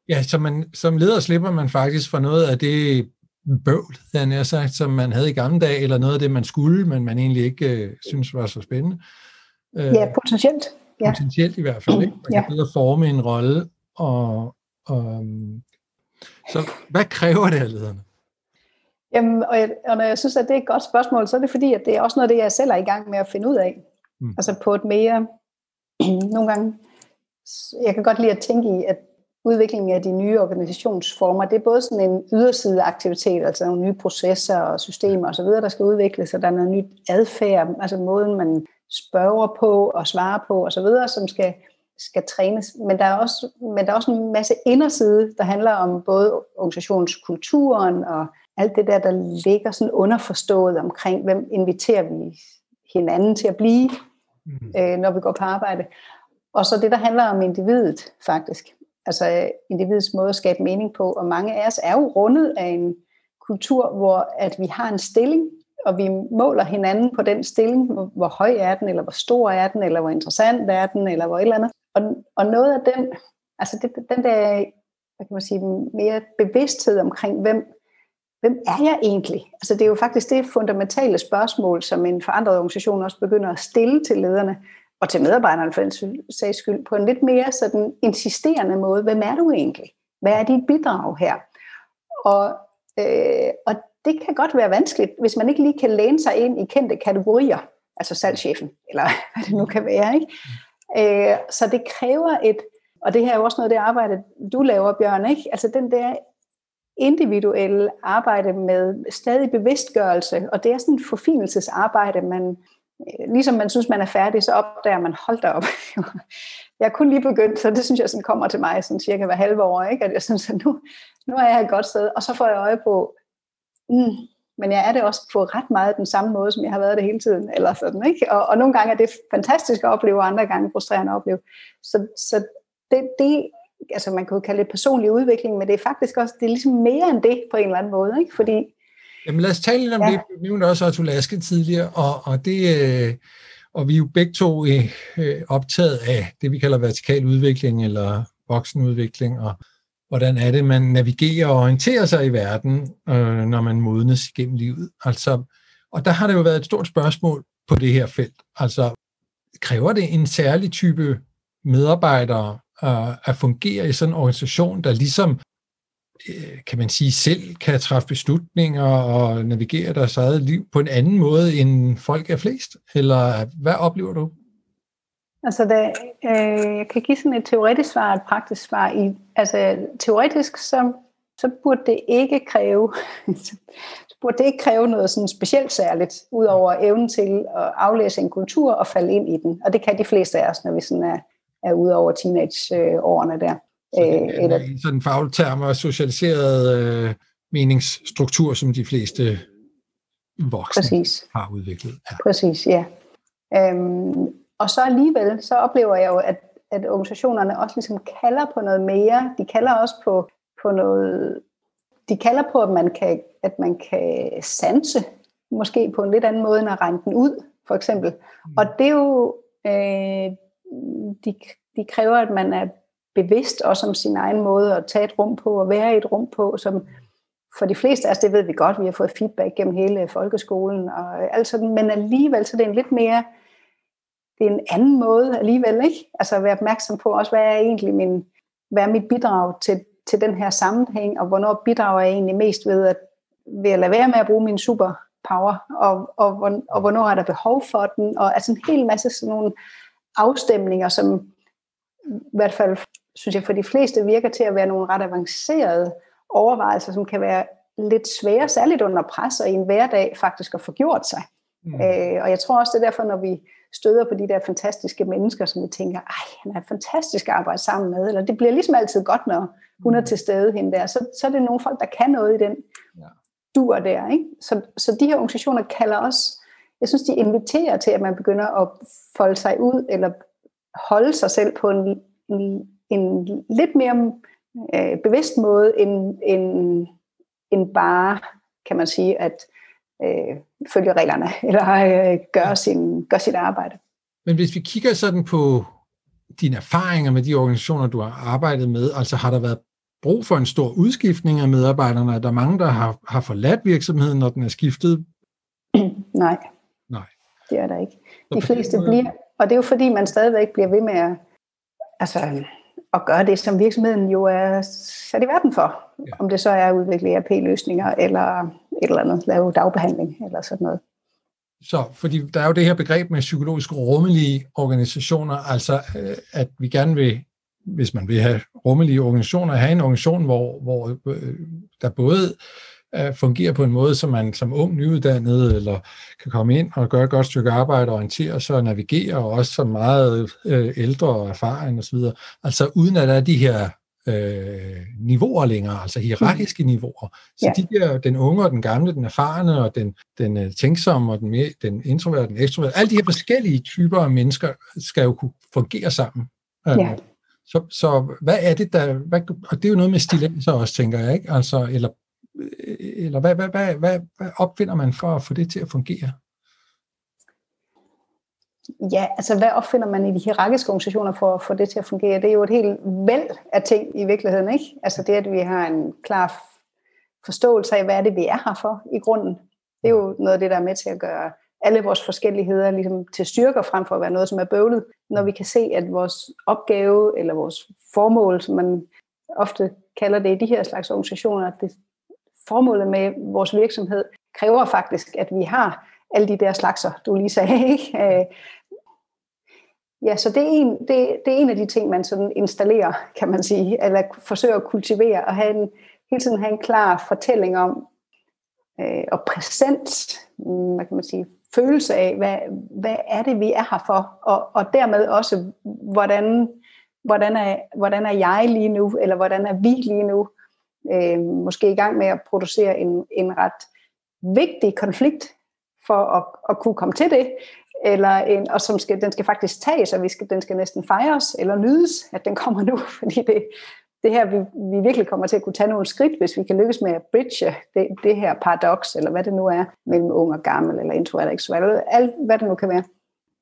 [SPEAKER 1] Ja, så man, som leder slipper man faktisk for noget af det bøvl, den er sagt, som man havde i gamle dage, eller noget af det, man skulle, men man egentlig ikke øh, synes var så spændende.
[SPEAKER 2] Øh, ja, potentielt.
[SPEAKER 1] Ja. Potentielt i hvert fald. Ikke? Man kan ja. bedre forme en rolle. Og, og, så hvad kræver det af lederne?
[SPEAKER 2] Jamen, og, jeg, og når jeg synes, at det er et godt spørgsmål, så er det fordi, at det er også noget af det, jeg selv er i gang med at finde ud af. Mm. Altså på et mere, nogle gange, jeg kan godt lide at tænke i, at udviklingen af de nye organisationsformer, det er både sådan en yderside aktivitet, altså nogle nye processer og systemer osv., der skal udvikles, og der er noget nyt adfærd, altså måden man spørger på og svarer på osv., som skal, skal trænes. Men der, er også, men der er også en masse inderside, der handler om både organisationskulturen og alt det der, der ligger sådan underforstået omkring, hvem inviterer vi hinanden til at blive mm. øh, når vi går på arbejde. Og så det, der handler om individet, faktisk. Altså individets måde at skabe mening på. Og mange af os er jo rundet af en kultur, hvor at vi har en stilling, og vi måler hinanden på den stilling, hvor, hvor høj er den, eller hvor stor er den, eller hvor interessant er den, eller hvor et eller andet. Og, og noget af den, altså det, den der, hvad kan man sige, mere bevidsthed omkring, hvem, hvem er jeg egentlig? Altså det er jo faktisk det fundamentale spørgsmål, som en forandret organisation også begynder at stille til lederne, og til medarbejderne for en sags skyld, på en lidt mere sådan insisterende måde. Hvem er du egentlig? Hvad er dit bidrag her? Og, øh, og det kan godt være vanskeligt, hvis man ikke lige kan læne sig ind i kendte kategorier, altså salgschefen, eller hvad det nu kan være. Ikke? Øh, så det kræver et, og det her er jo også noget af det arbejde, du laver, Bjørn, ikke? altså den der individuelle arbejde med stadig bevidstgørelse, og det er sådan et forfinelsesarbejde, man, øh, ligesom man synes, man er færdig, så opdager man, hold da op. jeg er kun lige begyndt, så det synes jeg sådan kommer til mig sådan cirka hver halve år, ikke? at jeg synes, at nu, nu er jeg et godt sted, og så får jeg øje på, mm, men jeg er det også på ret meget den samme måde, som jeg har været det hele tiden, eller sådan, ikke? Og, og nogle gange er det fantastisk at opleve, og andre gange frustrerende at opleve. Så, så det, det, altså man jo kalde det personlig udvikling, men det er faktisk også, det er ligesom mere end det på en eller anden måde, ikke? Fordi...
[SPEAKER 1] Jamen lad os tale lidt om ja. det. Du nævnte også Otto Laske tidligere, og, og det... Øh, og vi er jo begge to øh, optaget af det, vi kalder vertikal udvikling eller voksenudvikling, og, hvordan er det, man navigerer og orienterer sig i verden, øh, når man modnes igennem livet. Altså, og der har det jo været et stort spørgsmål på det her felt. Altså, kræver det en særlig type medarbejdere øh, at fungere i sådan en organisation, der ligesom, øh, kan man sige, selv kan træffe beslutninger og navigere deres eget liv på en anden måde, end folk er flest? Eller hvad oplever du?
[SPEAKER 2] Altså, det, øh, jeg kan give sådan et teoretisk svar og et praktisk svar. I, altså, teoretisk, så, så burde det ikke kræve, så burde det ikke kræve noget sådan specielt særligt, udover evnen til at aflæse en kultur og falde ind i den. Og det kan de fleste af os, når vi sådan er, er ude over teenageårene der.
[SPEAKER 1] Så det er Eller, i sådan fagtermer socialiseret øh, meningsstruktur, som de fleste voksne Præcis. har udviklet.
[SPEAKER 2] Ja. Præcis, ja. Øhm, og så alligevel, så oplever jeg jo, at, at organisationerne også ligesom kalder på noget mere. De kalder også på, på noget, de kalder på, at man kan, at man kan sanse, måske på en lidt anden måde, end at regne den ud, for eksempel. Mm. Og det er jo, øh, de, de kræver, at man er bevidst også om sin egen måde at tage et rum på, og være i et rum på, som for de fleste af os, det ved vi godt, vi har fået feedback gennem hele folkeskolen og alt sådan, men alligevel så det er en lidt mere det er en anden måde alligevel, ikke? Altså at være opmærksom på også, hvad er egentlig min, hvad er mit bidrag til, til den her sammenhæng, og hvornår bidrager jeg egentlig mest ved at, ved at lade være med at bruge min superpower, og, og, og, og hvornår er der behov for den, og altså en hel masse sådan nogle afstemninger, som i hvert fald, synes jeg, for de fleste virker til at være nogle ret avancerede overvejelser, som kan være lidt svære, særligt under pres og i en hverdag faktisk at få gjort sig. Mm. Øh, og jeg tror også, det er derfor, når vi støder på de der fantastiske mennesker, som vi tænker, ej, han er fantastisk at arbejde sammen med, eller det bliver ligesom altid godt, når hun er mm. til stede hende der, så, så er det nogle folk, der kan noget i den ja. dur der. Ikke? Så, så de her organisationer kalder også, jeg synes, de inviterer til, at man begynder at folde sig ud, eller holde sig selv på en, en, en lidt mere øh, bevidst måde, end, end, end bare, kan man sige, at øh, følge reglerne, eller øh, gøre, sin, gøre sit arbejde.
[SPEAKER 1] Men hvis vi kigger sådan på dine erfaringer med de organisationer, du har arbejdet med, altså har der været brug for en stor udskiftning af medarbejderne? Er der mange, der har, har forladt virksomheden, når den er skiftet?
[SPEAKER 2] Nej. Det er der ikke. De fleste bliver, og det er jo fordi, man stadigvæk bliver ved med at, altså, at gøre det, som virksomheden jo er sat i verden for. Ja. Om det så er at udvikle ERP-løsninger, eller et eller andet, lave dagbehandling, eller sådan noget.
[SPEAKER 1] Så, fordi der er jo det her begreb med psykologisk rummelige organisationer, altså øh, at vi gerne vil, hvis man vil have rummelige organisationer, have en organisation, hvor, hvor øh, der både fungerer på en måde, så man som ung nyuddannet eller kan komme ind og gøre et godt stykke arbejde, orientere sig og navigere, og også som meget øh, ældre og erfaring osv. Altså uden at der er de her øh, niveauer længere, altså hierarkiske mm. niveauer. Så ja. de der, den unge og den gamle, den erfarne og den, den uh, tænksomme og den, mere, den introverte, den ekstroverte, alle de her forskellige typer af mennesker skal jo kunne fungere sammen. Øh, ja. Så, så hvad er det der, hvad, og det er jo noget med stilenser også, tænker jeg, ikke? Altså, eller, eller hvad, hvad, hvad, hvad, hvad opfinder man for at få det til at fungere?
[SPEAKER 2] Ja, altså hvad opfinder man i de hierarkiske organisationer for at få det til at fungere? Det er jo et helt væld af ting i virkeligheden, ikke? Altså det, at vi har en klar forståelse af, hvad er det, vi er her for i grunden. Det er jo noget af det, der er med til at gøre alle vores forskelligheder ligesom til styrker, frem for at være noget, som er bøvlet. Når vi kan se, at vores opgave eller vores formål, som man ofte kalder det i de her slags organisationer, det formålet med vores virksomhed kræver faktisk, at vi har alle de der slagser, du lige sagde. Ikke? Øh, ja, så det er, en, det, det er en af de ting, man sådan installerer, kan man sige, eller forsøger at kultivere og have en, hele tiden have en klar fortælling om, øh, og præsent, hvad kan man sige, følelse af, hvad, hvad er det, vi er her for, og, og dermed også, hvordan, hvordan, er, hvordan er jeg lige nu, eller hvordan er vi lige nu, øh, måske i gang med at producere en, en ret vigtig konflikt for at, at kunne komme til det, eller en, og som skal, den skal faktisk tages, og vi skal, den skal næsten fejres eller nydes, at den kommer nu, fordi det, det her, vi, vi virkelig kommer til at kunne tage nogle skridt, hvis vi kan lykkes med at bridge det, det her paradoks, eller hvad det nu er, mellem ung og gammel, eller introvert og ekstrovert, alt hvad det nu kan være.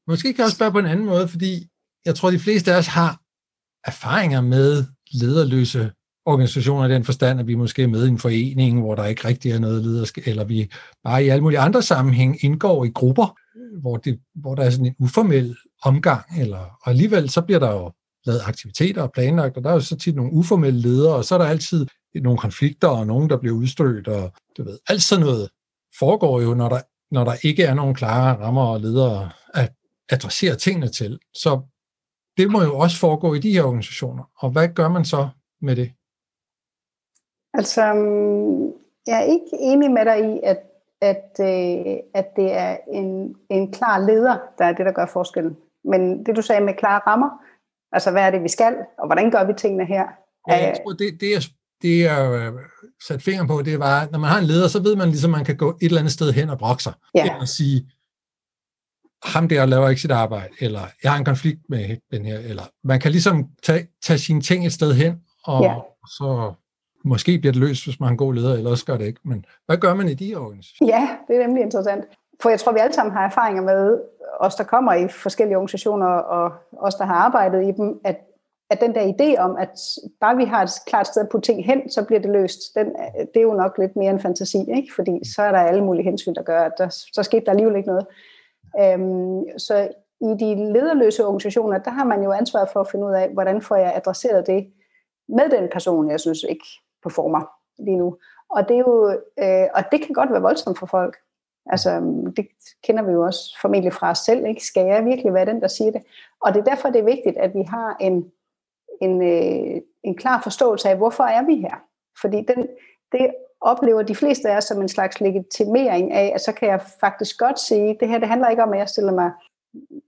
[SPEAKER 1] Måske kan jeg også spørge på en anden måde, fordi jeg tror, de fleste af os har erfaringer med lederløse organisationer i den forstand, at vi måske er med i en forening, hvor der ikke rigtig er noget lederskab, eller vi bare i alle mulige andre sammenhæng indgår i grupper, hvor, det, hvor der er sådan en uformel omgang, eller, og alligevel så bliver der jo lavet aktiviteter og planlagt, og der er jo så tit nogle uformelle ledere, og så er der altid nogle konflikter, og nogen, der bliver udstødt, og du ved, alt sådan noget foregår jo, når der, når der ikke er nogen klare rammer og ledere at adressere tingene til. Så det må jo også foregå i de her organisationer. Og hvad gør man så med det?
[SPEAKER 2] Altså, mm, jeg er ikke enig med dig i, at, at, øh, at det er en, en klar leder, der er det, der gør forskellen. Men det, du sagde med klare rammer, altså hvad er det, vi skal, og hvordan gør vi tingene her?
[SPEAKER 1] Ja, jeg tror, det, det, er, det er øh, sat fingeren på, det var, når man har en leder, så ved man ligesom, man kan gå et eller andet sted hen og brokke sig. Ja. Og sige, ham der laver ikke sit arbejde, eller jeg har en konflikt med den her, eller man kan ligesom tage, tage sine ting et sted hen, og ja. så Måske bliver det løst, hvis man er en god leder, eller også gør det ikke. Men hvad gør man i de organisationer?
[SPEAKER 2] Ja, det er nemlig interessant. For jeg tror, vi alle sammen har erfaringer med, os der kommer i forskellige organisationer, og os der har arbejdet i dem, at, at den der idé om, at bare vi har et klart sted at putte ting hen, så bliver det løst, den, det er jo nok lidt mere en fantasi, ikke? fordi så er der alle mulige hensyn, der gør, at der, så skete der alligevel ikke noget. Øhm, så i de lederløse organisationer, der har man jo ansvaret for at finde ud af, hvordan får jeg adresseret det med den person, jeg synes ikke performer lige nu. Og det, er jo, øh, og det kan godt være voldsomt for folk. Altså, det kender vi jo også formentlig fra os selv. Ikke? Skal jeg virkelig være den, der siger det? Og det er derfor, det er vigtigt, at vi har en, en, øh, en klar forståelse af, hvorfor er vi her? Fordi den, det oplever de fleste af os som en slags legitimering af, at så kan jeg faktisk godt sige, det her det handler ikke om, at jeg stiller mig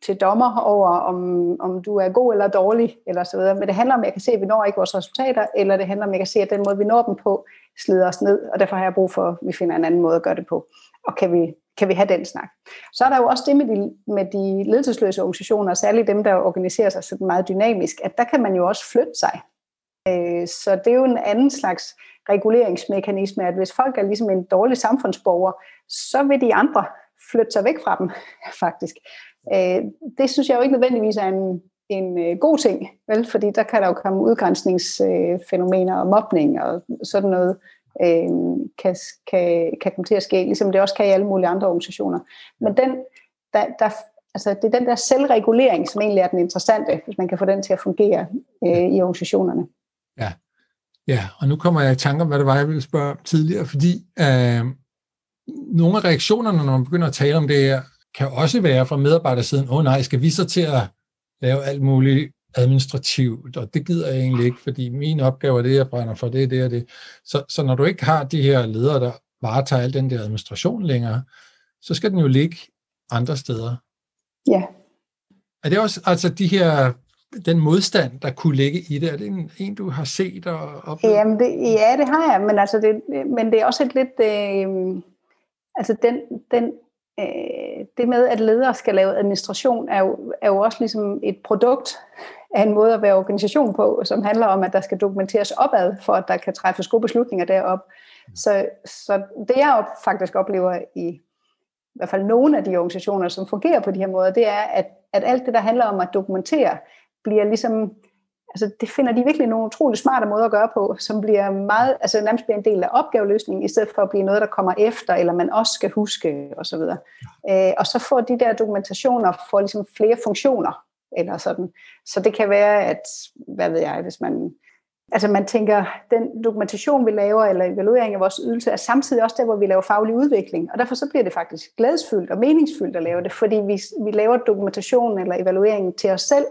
[SPEAKER 2] til dommer over, om, om du er god eller dårlig, eller så videre. Men det handler om, at jeg kan se, at vi når ikke vores resultater, eller det handler om, at jeg kan se, at den måde, vi når dem på, slider os ned, og derfor har jeg brug for, at vi finder en anden måde at gøre det på. Og kan vi, kan vi have den snak. Så er der jo også det med de, med de ledelsesløse organisationer, særligt dem, der organiserer sig sådan meget dynamisk, at der kan man jo også flytte sig. Øh, så det er jo en anden slags reguleringsmekanisme, at hvis folk er ligesom en dårlig samfundsborger, så vil de andre flytte sig væk fra dem, faktisk. Øh, det synes jeg jo ikke nødvendigvis er en, en øh, god ting, vel? fordi der kan der jo komme udgrænsningsfænomener og mobning og sådan noget, øh, kan, kan, kan komme til at ske, ligesom det også kan i alle mulige andre organisationer. Men den, der, der, altså det er den der selvregulering, som egentlig er den interessante, hvis man kan få den til at fungere øh, i organisationerne.
[SPEAKER 1] Ja. ja, og nu kommer jeg i tanke om, hvad det var, jeg ville spørge om tidligere, fordi øh, nogle af reaktionerne, når man begynder at tale om det her, kan også være fra medarbejdersiden, åh oh, nej, skal vi så til at lave alt muligt administrativt, og det gider jeg egentlig ikke, fordi min opgave er det, jeg brænder for, det er det og det. Så, så når du ikke har de her ledere, der varetager al den der administration længere, så skal den jo ligge andre steder.
[SPEAKER 2] Ja.
[SPEAKER 1] Er det også, altså de her den modstand, der kunne ligge i det? Er det en, en du har set og
[SPEAKER 2] oplevet? Jamen det, ja, det har jeg, men, altså det, men det er også et lidt... Øh, altså den, den, øh, det med, at ledere skal lave administration, er jo, er jo også ligesom et produkt af en måde at være organisation på, som handler om, at der skal dokumenteres opad, for at der kan træffes gode beslutninger derop. Så, så det jeg faktisk oplever i, i hvert fald nogle af de organisationer, som fungerer på de her måder, det er, at, at alt det, der handler om at dokumentere, bliver ligesom, altså det finder de virkelig nogle utrolig smarte måder at gøre på, som bliver meget, altså nærmest bliver en del af opgaveløsningen, i stedet for at blive noget, der kommer efter, eller man også skal huske, osv. Og, øh, og så får de der dokumentationer får ligesom flere funktioner, eller sådan. Så det kan være, at, hvad ved jeg, hvis man Altså man tænker, den dokumentation, vi laver, eller evaluering af vores ydelse, er samtidig også der, hvor vi laver faglig udvikling. Og derfor så bliver det faktisk glædesfyldt og meningsfyldt at lave det, fordi vi, vi laver dokumentation eller evaluering til os selv,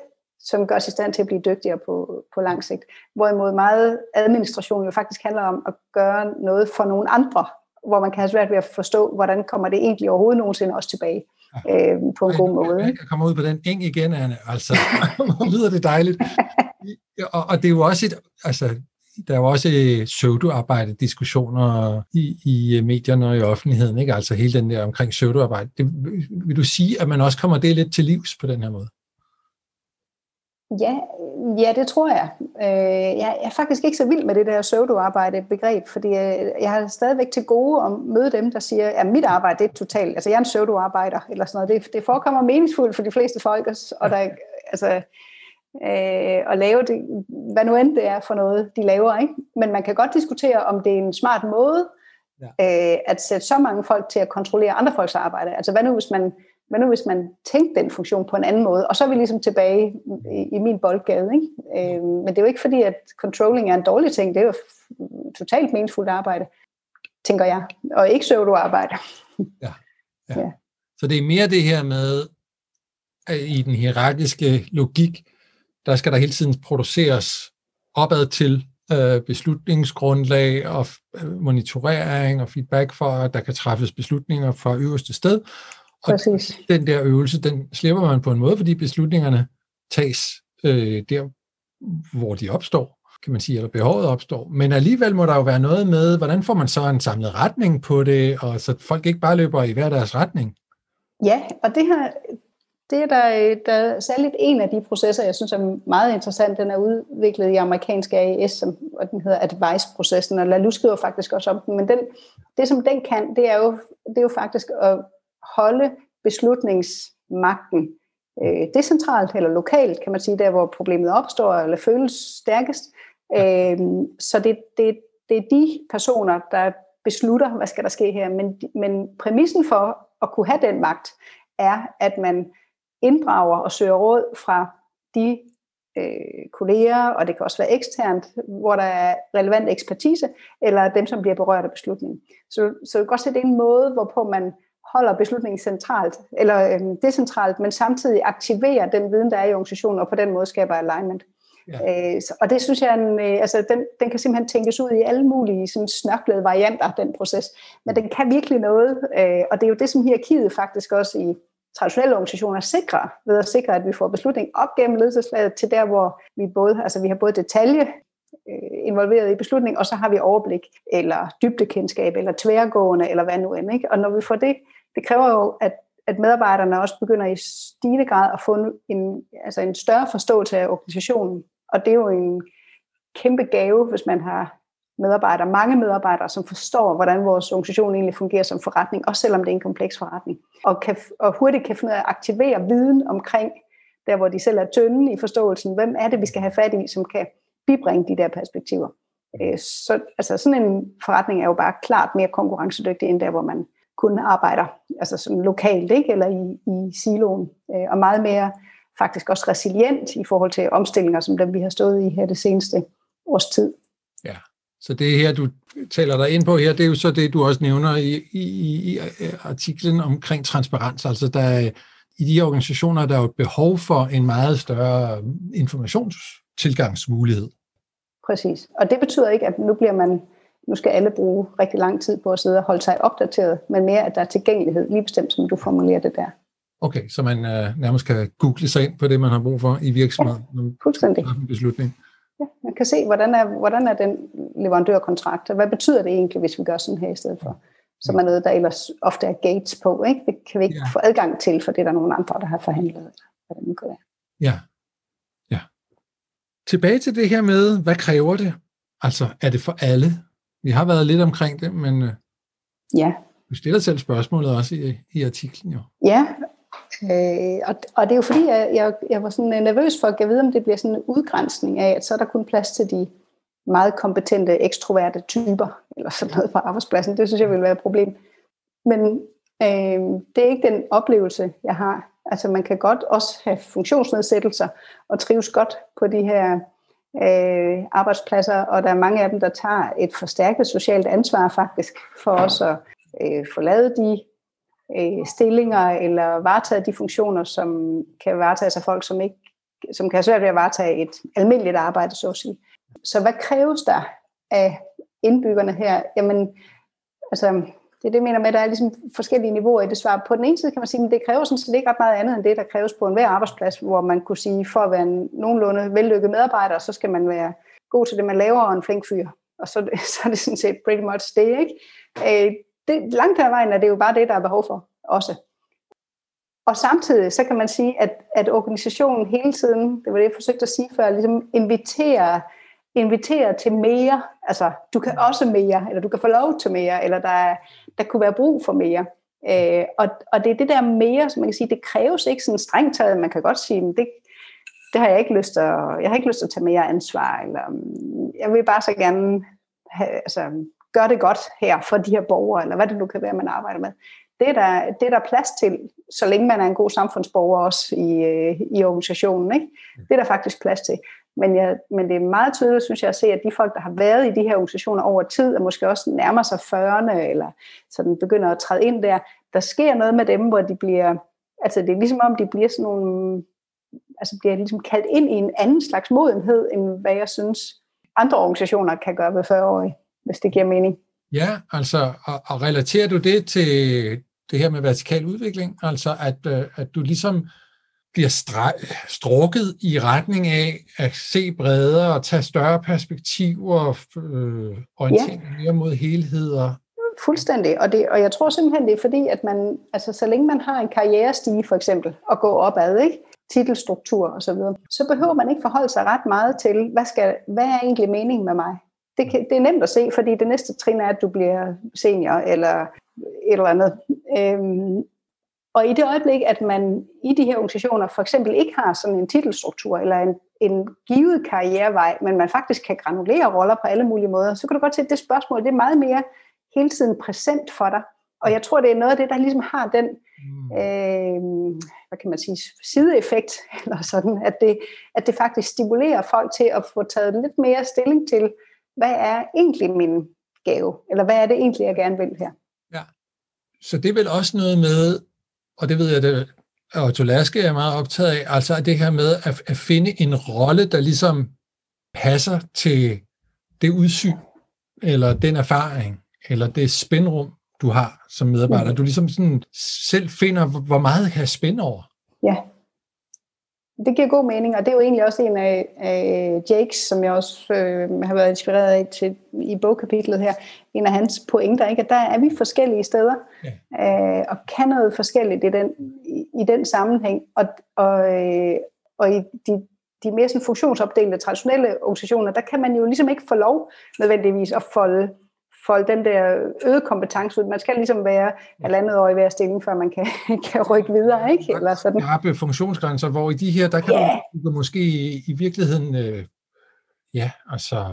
[SPEAKER 2] som gør os i stand til at blive dygtigere på, på lang sigt. Hvorimod meget administration jo faktisk handler om at gøre noget for nogle andre, hvor man kan have svært ved at forstå, hvordan kommer det egentlig overhovedet nogensinde også tilbage øh, på en Ej, god måde.
[SPEAKER 1] Jeg kan komme ud på den eng igen, Anne. Altså, lyder det dejligt. Og, og det er jo også et, altså, der er jo også pseudoarbejde diskussioner i, i medierne og i offentligheden, ikke? altså hele den der omkring pseudoarbejde. Det, vil du sige, at man også kommer det lidt til livs på den her måde?
[SPEAKER 2] Ja, ja det tror jeg. Øh, jeg er faktisk ikke så vild med det der pseudoarbejde begreb, fordi øh, jeg har stadigvæk til gode at møde dem, der siger, at mit arbejde det er totalt, altså jeg er en pseudoarbejder, eller sådan noget. Det, det forekommer meningsfuldt for de fleste folk, og der, altså, øh, at lave det, hvad nu end det er for noget, de laver. Ikke? Men man kan godt diskutere, om det er en smart måde, ja. øh, at sætte så mange folk til at kontrollere andre folks arbejde. Altså hvad nu, hvis man hvad nu hvis man tænkte den funktion på en anden måde? Og så er vi ligesom tilbage i, i min boldgade. Ikke? Øh, men det er jo ikke fordi, at controlling er en dårlig ting. Det er jo totalt meningsfuldt arbejde, tænker jeg. Og ikke pseudo-arbejde.
[SPEAKER 1] Ja. Ja. ja. Så det er mere det her med, i den hierarkiske logik, der skal der hele tiden produceres opad til øh, beslutningsgrundlag og øh, monitorering og feedback for, at der kan træffes beslutninger fra øverste sted. Præcis. Og den der øvelse, den slipper man på en måde, fordi beslutningerne tages øh, der, hvor de opstår, kan man sige, eller behovet opstår. Men alligevel må der jo være noget med, hvordan får man så en samlet retning på det, og så folk ikke bare løber i hver deres retning.
[SPEAKER 2] Ja, og det her, det er der, der er særligt en af de processer, jeg synes er meget interessant. Den er udviklet i amerikanske AES, som, og den hedder Advice-processen, og Lalu skriver faktisk også om den. Men den, det, som den kan, det er jo, det er jo faktisk at holde beslutningsmagten øh, decentralt eller lokalt, kan man sige, der hvor problemet opstår eller føles stærkest. Øh, så det, det, det er de personer, der beslutter, hvad skal der ske her. Men, men præmissen for at kunne have den magt, er, at man inddrager og søger råd fra de øh, kolleger, og det kan også være eksternt, hvor der er relevant ekspertise, eller dem, som bliver berørt af beslutningen. Så, så det kan godt se, det er en måde, hvorpå man holder beslutningen centralt, eller øh, decentralt, men samtidig aktiverer den viden, der er i organisationen, og på den måde skaber alignment. Ja. Øh, og det synes jeg, en, øh, altså, den, den kan simpelthen tænkes ud i alle mulige sådan, snørklede varianter, den proces. Men den kan virkelig noget, øh, og det er jo det, som hierarkiet faktisk også i traditionelle organisationer sikrer, ved at sikre, at vi får beslutning op gennem ledelseslaget til der, hvor vi både, altså vi har både detalje øh, involveret i beslutning, og så har vi overblik, eller dybdekendskab, eller tværgående, eller hvad nu end. Ikke? Og når vi får det, det kræver jo, at, at medarbejderne også begynder i stigende grad at få en, altså en større forståelse af organisationen. Og det er jo en kæmpe gave, hvis man har medarbejdere, mange medarbejdere, som forstår, hvordan vores organisation egentlig fungerer som forretning, også selvom det er en kompleks forretning, og, kan, og hurtigt kan finde ud af at aktivere viden omkring, der hvor de selv er tynde i forståelsen, hvem er det, vi skal have fat i, som kan bibringe de der perspektiver. Øh, så altså sådan en forretning er jo bare klart mere konkurrencedygtig, end der, hvor man kun arbejder altså sådan lokalt, ikke? eller i, i siloen, øh, og meget mere faktisk også resilient i forhold til omstillinger, som dem vi har stået i her det seneste års tid.
[SPEAKER 1] Ja, så det her, du taler dig ind på her, det er jo så det, du også nævner i, i, i artiklen omkring transparens. Altså der i de organisationer, der er jo et behov for en meget større informationstilgangsmulighed.
[SPEAKER 2] Præcis. Og det betyder ikke, at nu bliver man nu skal alle bruge rigtig lang tid på at sidde og holde sig opdateret, men mere, at der er tilgængelighed, lige bestemt som du formulerer det der.
[SPEAKER 1] Okay, så man uh, nærmest kan google sig ind på det, man har brug for i virksomheden.
[SPEAKER 2] Ja, fuldstændig.
[SPEAKER 1] En beslutning.
[SPEAKER 2] Ja, man kan se, hvordan er, hvordan er den leverandørkontrakt, og hvad betyder det egentlig, hvis vi gør sådan her i stedet for? Som er noget, der ellers ofte er gates på. Ikke? Det kan vi ikke ja. få adgang til, for det er der nogle andre, der har forhandlet. Hvad det kan være.
[SPEAKER 1] Ja. ja. Tilbage til det her med, hvad kræver det? Altså, er det for alle? Vi har været lidt omkring det, men øh,
[SPEAKER 2] ja.
[SPEAKER 1] du stiller selv spørgsmålet også i, i artiklen jo.
[SPEAKER 2] Ja, Øh, og, og det er jo fordi, jeg, jeg, jeg var sådan nervøs for at vide, om det bliver sådan en udgrænsning af, at så er der kun plads til de meget kompetente, ekstroverte typer, eller sådan noget på arbejdspladsen. Det synes jeg vil være et problem. Men øh, det er ikke den oplevelse, jeg har. Altså man kan godt også have funktionsnedsættelser og trives godt på de her øh, arbejdspladser, og der er mange af dem, der tager et forstærket socialt ansvar faktisk for os at øh, få lavet de øh, stillinger eller varetage de funktioner, som kan varetages af folk, som ikke som kan have svært ved at varetage et almindeligt arbejde, så at sige. Så hvad kræves der af indbyggerne her? Jamen, altså, det er det, jeg mener med, at der er ligesom forskellige niveauer i det svar. På den ene side kan man sige, at det kræver sådan set ikke ret meget andet end det, der kræves på enhver arbejdsplads, hvor man kunne sige, for at være en nogenlunde vellykket medarbejder, så skal man være god til det, man laver, og en flink fyr. Og så, så er det sådan set pretty much det, ikke? Øh, det, langt her vejen er det jo bare det, der er behov for også. Og samtidig så kan man sige, at, at organisationen hele tiden, det var det, jeg forsøgte at sige før, ligesom inviterer, inviterer til mere. Altså, du kan også mere, eller du kan få lov til mere, eller der, er, der kunne være brug for mere. Øh, og, og det er det der mere, som man kan sige, det kræves ikke sådan strengt taget. Man kan godt sige, men det, det har jeg ikke lyst til jeg har ikke lyst til at tage mere ansvar, eller mm, jeg vil bare så gerne have, altså, gøre det godt her for de her borgere, eller hvad det nu kan være, man arbejder med. Det er, der, det er der plads til, så længe man er en god samfundsborger også i, øh, i organisationen. Ikke? Det er der faktisk plads til. Men, jeg, men det er meget tydeligt, synes jeg, at se, at de folk, der har været i de her organisationer over tid, og måske også nærmer sig 40'erne, eller sådan begynder at træde ind der, der sker noget med dem, hvor de bliver, altså det er ligesom om, de bliver sådan nogle, altså bliver ligesom kaldt ind i en anden slags modenhed, end hvad jeg synes, andre organisationer kan gøre ved 40-årige hvis det giver mening.
[SPEAKER 1] Ja, altså, og, og relaterer du det til det her med vertikal udvikling, altså at, øh, at du ligesom bliver strukket i retning af at se bredere og tage større perspektiver og øh, orientere ja. mere mod helheder.
[SPEAKER 2] Fuldstændig, og, det, og jeg tror simpelthen, det er fordi, at man, altså så længe man har en karrierestige for eksempel, og gå opad, ikke? titelstruktur og så videre, så behøver man ikke forholde sig ret meget til, hvad, skal, hvad er egentlig meningen med mig? det, kan, det er nemt at se, fordi det næste trin er, at du bliver senior eller et eller andet. Øhm, og i det øjeblik, at man i de her organisationer for eksempel ikke har sådan en titelstruktur eller en, en givet karrierevej, men man faktisk kan granulere roller på alle mulige måder, så kan du godt se, at det spørgsmål det er meget mere hele tiden præsent for dig. Og jeg tror, det er noget af det, der ligesom har den, mm. øh, hvad kan man sige, sideeffekt, eller sådan, at det, at det faktisk stimulerer folk til at få taget lidt mere stilling til, hvad er egentlig min gave? Eller hvad er det egentlig, jeg gerne vil her?
[SPEAKER 1] Ja, så det er vel også noget med, og det ved jeg, det, og Tolaske er meget optaget af, altså det her med at, at finde en rolle, der ligesom passer til det udsyn, eller den erfaring, eller det spændrum, du har som medarbejder. Mm. Du ligesom sådan selv finder, hvor meget kan jeg spænde over.
[SPEAKER 2] Ja, det giver god mening, og det er jo egentlig også en af, af Jakes, som jeg også øh, har været inspireret af til, i bogkapitlet her, en af hans pointer, ikke? at der er vi forskellige steder, ja. øh, og kan noget forskelligt i den, i, i den sammenhæng, og, og, øh, og i de, de mere sådan funktionsopdelte traditionelle organisationer, der kan man jo ligesom ikke få lov nødvendigvis at folde folde den der øget kompetence ud. Man skal ligesom være halvandet år i hver stilling, før man kan, kan rykke videre, ikke? Eller sådan.
[SPEAKER 1] Skarpe funktionsgrænser, hvor i de her, der kan du, du måske i virkeligheden, øh, ja, altså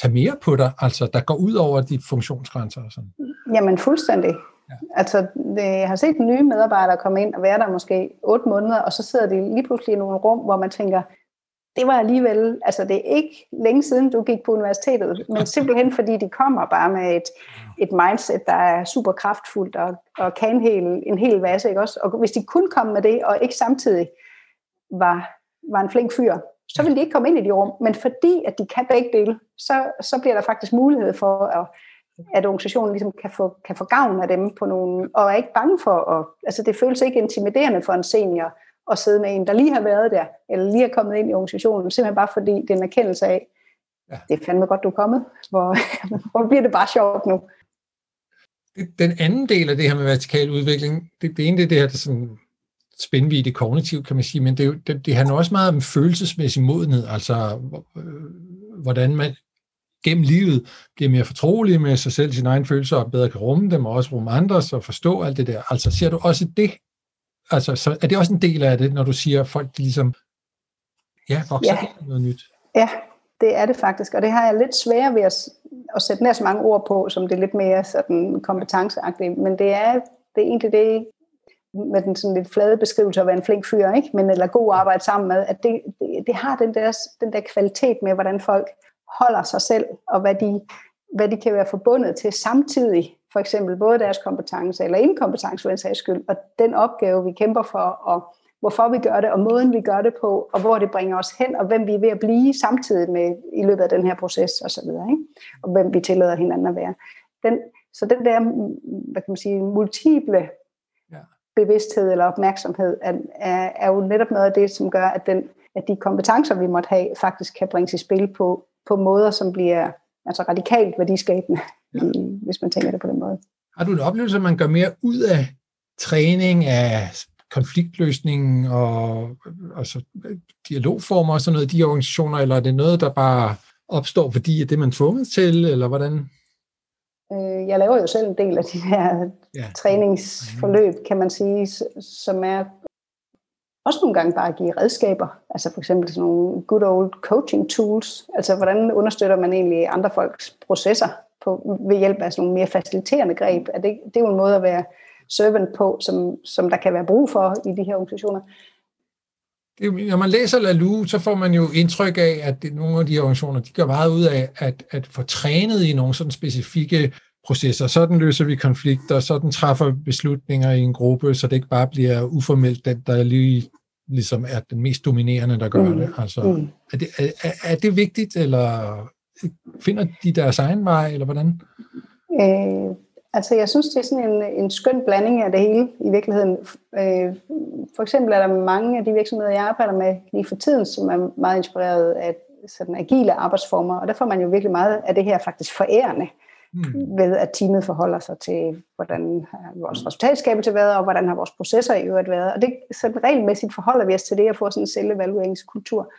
[SPEAKER 1] tage mere på dig, altså der går ud over de funktionsgrænser og sådan.
[SPEAKER 2] Jamen fuldstændig. Ja. Altså, det, jeg har set nye medarbejdere komme ind og være der måske otte måneder, og så sidder de lige pludselig i nogle rum, hvor man tænker, det var alligevel, altså det er ikke længe siden, du gik på universitetet, men simpelthen fordi de kommer bare med et, et mindset, der er super kraftfuldt og, og kan en hel, en hel masse, ikke også? Og hvis de kun kom med det, og ikke samtidig var, var en flink fyr, så vil de ikke komme ind i de rum. Men fordi at de kan begge dele, så, så bliver der faktisk mulighed for at at organisationen ligesom kan få, kan få gavn af dem på nogle, og er ikke bange for, at, altså det føles ikke intimiderende for en senior at sidde med en, der lige har været der, eller lige er kommet ind i organisationen, simpelthen bare fordi det er en erkendelse af, ja. det er fandme godt, du er kommet, hvor, hvor bliver det bare sjovt nu.
[SPEAKER 1] Den anden del af det her med vertikal udvikling, det, det ene det er det her, der sådan spændvidde kognitivt, kan man sige, men det, det, det handler også meget om følelsesmæssig modenhed, altså øh, hvordan man gennem livet bliver mere fortrolig med sig selv, sine egne følelser, og bedre kan rumme dem, og også rumme andres, og forstå alt det der. Altså ser du også det? Altså, så er det også en del af det, når du siger, at folk de ligesom ja, vokser ja. noget nyt?
[SPEAKER 2] Ja, det er det faktisk, og det har jeg lidt svært ved at, at sætte nær så mange ord på, som det er lidt mere sådan kompetenceagtigt, men det er, det er egentlig det, med den sådan lidt flade beskrivelse af at være en flink fyr, ikke? men eller god arbejde sammen med, at det, det, det har den der, den der kvalitet med, hvordan folk holder sig selv, og hvad de, hvad de kan være forbundet til samtidig, for eksempel både deres kompetence eller inkompetence for en sags skyld, og den opgave, vi kæmper for, og hvorfor vi gør det, og måden vi gør det på, og hvor det bringer os hen, og hvem vi er ved at blive samtidig med i løbet af den her proces og så videre, ikke? og hvem vi tillader hinanden at være. Den, så den der, hvad kan man sige, multiple bevidsthed eller opmærksomhed, er, er, er jo netop noget af det, som gør, at, den, at de kompetencer, vi måtte have, faktisk kan bringes i spil på, på måder, som bliver altså radikalt værdiskabende, ja. hvis man tænker det på den måde.
[SPEAKER 1] Har du en oplevelse, at man gør mere ud af træning af konfliktløsning og altså, dialogformer og sådan noget i de organisationer, eller er det noget, der bare opstår, fordi det er man tvunget til, eller hvordan?
[SPEAKER 2] Øh, jeg laver jo selv en del af de her ja. træningsforløb, kan man sige, som er også nogle gange bare at give redskaber. Altså for eksempel sådan nogle good old coaching tools. Altså hvordan understøtter man egentlig andre folks processer på, ved hjælp af sådan nogle mere faciliterende greb. Er det, det er jo en måde at være servant på, som, som der kan være brug for i de her organisationer.
[SPEAKER 1] Når man læser Lalu, så får man jo indtryk af, at nogle af de organisationer, de gør meget ud af at, at få trænet i nogle sådan specifikke processer. Sådan løser vi konflikter, sådan træffer beslutninger i en gruppe, så det ikke bare bliver uformelt den, der lige ligesom er den mest dominerende, der gør mm. det. Altså, mm. er, det er, er det vigtigt, eller finder de deres egen vej, eller hvordan?
[SPEAKER 2] Øh, altså, jeg synes, det er sådan en, en skøn blanding af det hele i virkeligheden. Øh, for eksempel er der mange af de virksomheder, jeg arbejder med lige for tiden, som er meget inspireret af sådan agile arbejdsformer, og der får man jo virkelig meget af det her faktisk forærende mm. ved at teamet forholder sig til, hvordan har vores resultatskabelse været, og hvordan har vores processer i øvrigt været. Og det så regelmæssigt forholder vi os til det at få sådan en selvevalueringskultur.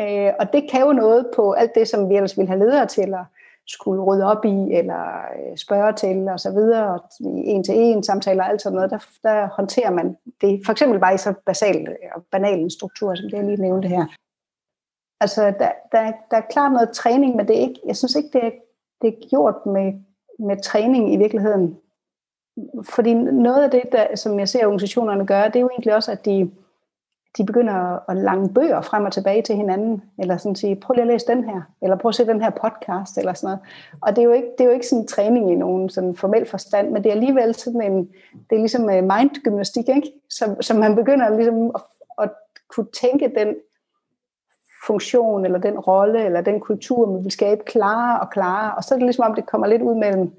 [SPEAKER 2] Øh, og det kan jo noget på alt det, som vi ellers ville have ledere til at skulle rydde op i, eller øh, spørge til, og så videre, og en til en samtaler og alt sådan noget, der, der håndterer man det, for eksempel bare i så basal øh, og banal en struktur, som det jeg lige nævnte her. Altså, der, der, der er klart noget træning, men det er ikke, jeg synes ikke, det er det er gjort med, med træning i virkeligheden. Fordi noget af det, der, som jeg ser organisationerne gøre, det er jo egentlig også, at de, de begynder at lange bøger frem og tilbage til hinanden, eller sådan sige, prøv lige at læse den her, eller prøv at se den her podcast, eller sådan noget. Og det er jo ikke, det er jo ikke sådan en træning i nogen sådan formel forstand, men det er alligevel sådan en, det er ligesom øh, mindgymnastik, ikke? Så, så man begynder ligesom at, at kunne tænke den funktion, eller den rolle, eller den kultur, man vil skabe klarere og klarere. Og så er det ligesom om, det kommer lidt ud mellem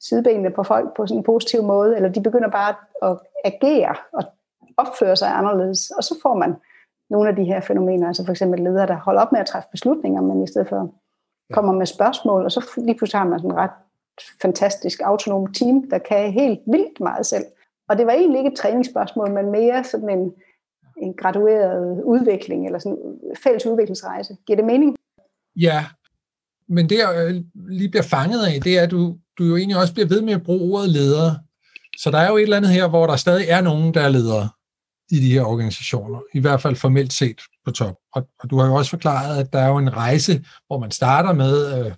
[SPEAKER 2] sidebenene på folk på sådan en positiv måde, eller de begynder bare at agere og opføre sig anderledes. Og så får man nogle af de her fænomener, altså for eksempel ledere, der holder op med at træffe beslutninger, men i stedet for kommer med spørgsmål, og så lige pludselig har man sådan en ret fantastisk autonom team, der kan helt vildt meget selv. Og det var egentlig ikke et træningsspørgsmål, men mere sådan en, en gradueret udvikling, eller sådan en fælles udviklingsrejse. Giver det mening?
[SPEAKER 1] Ja, men det jeg lige bliver fanget af, det er, at du, du jo egentlig også bliver ved med at bruge ordet leder. Så der er jo et eller andet her, hvor der stadig er nogen, der er ledere i de her organisationer, i hvert fald formelt set på top. Og, og du har jo også forklaret, at der er jo en rejse, hvor man starter med at øh,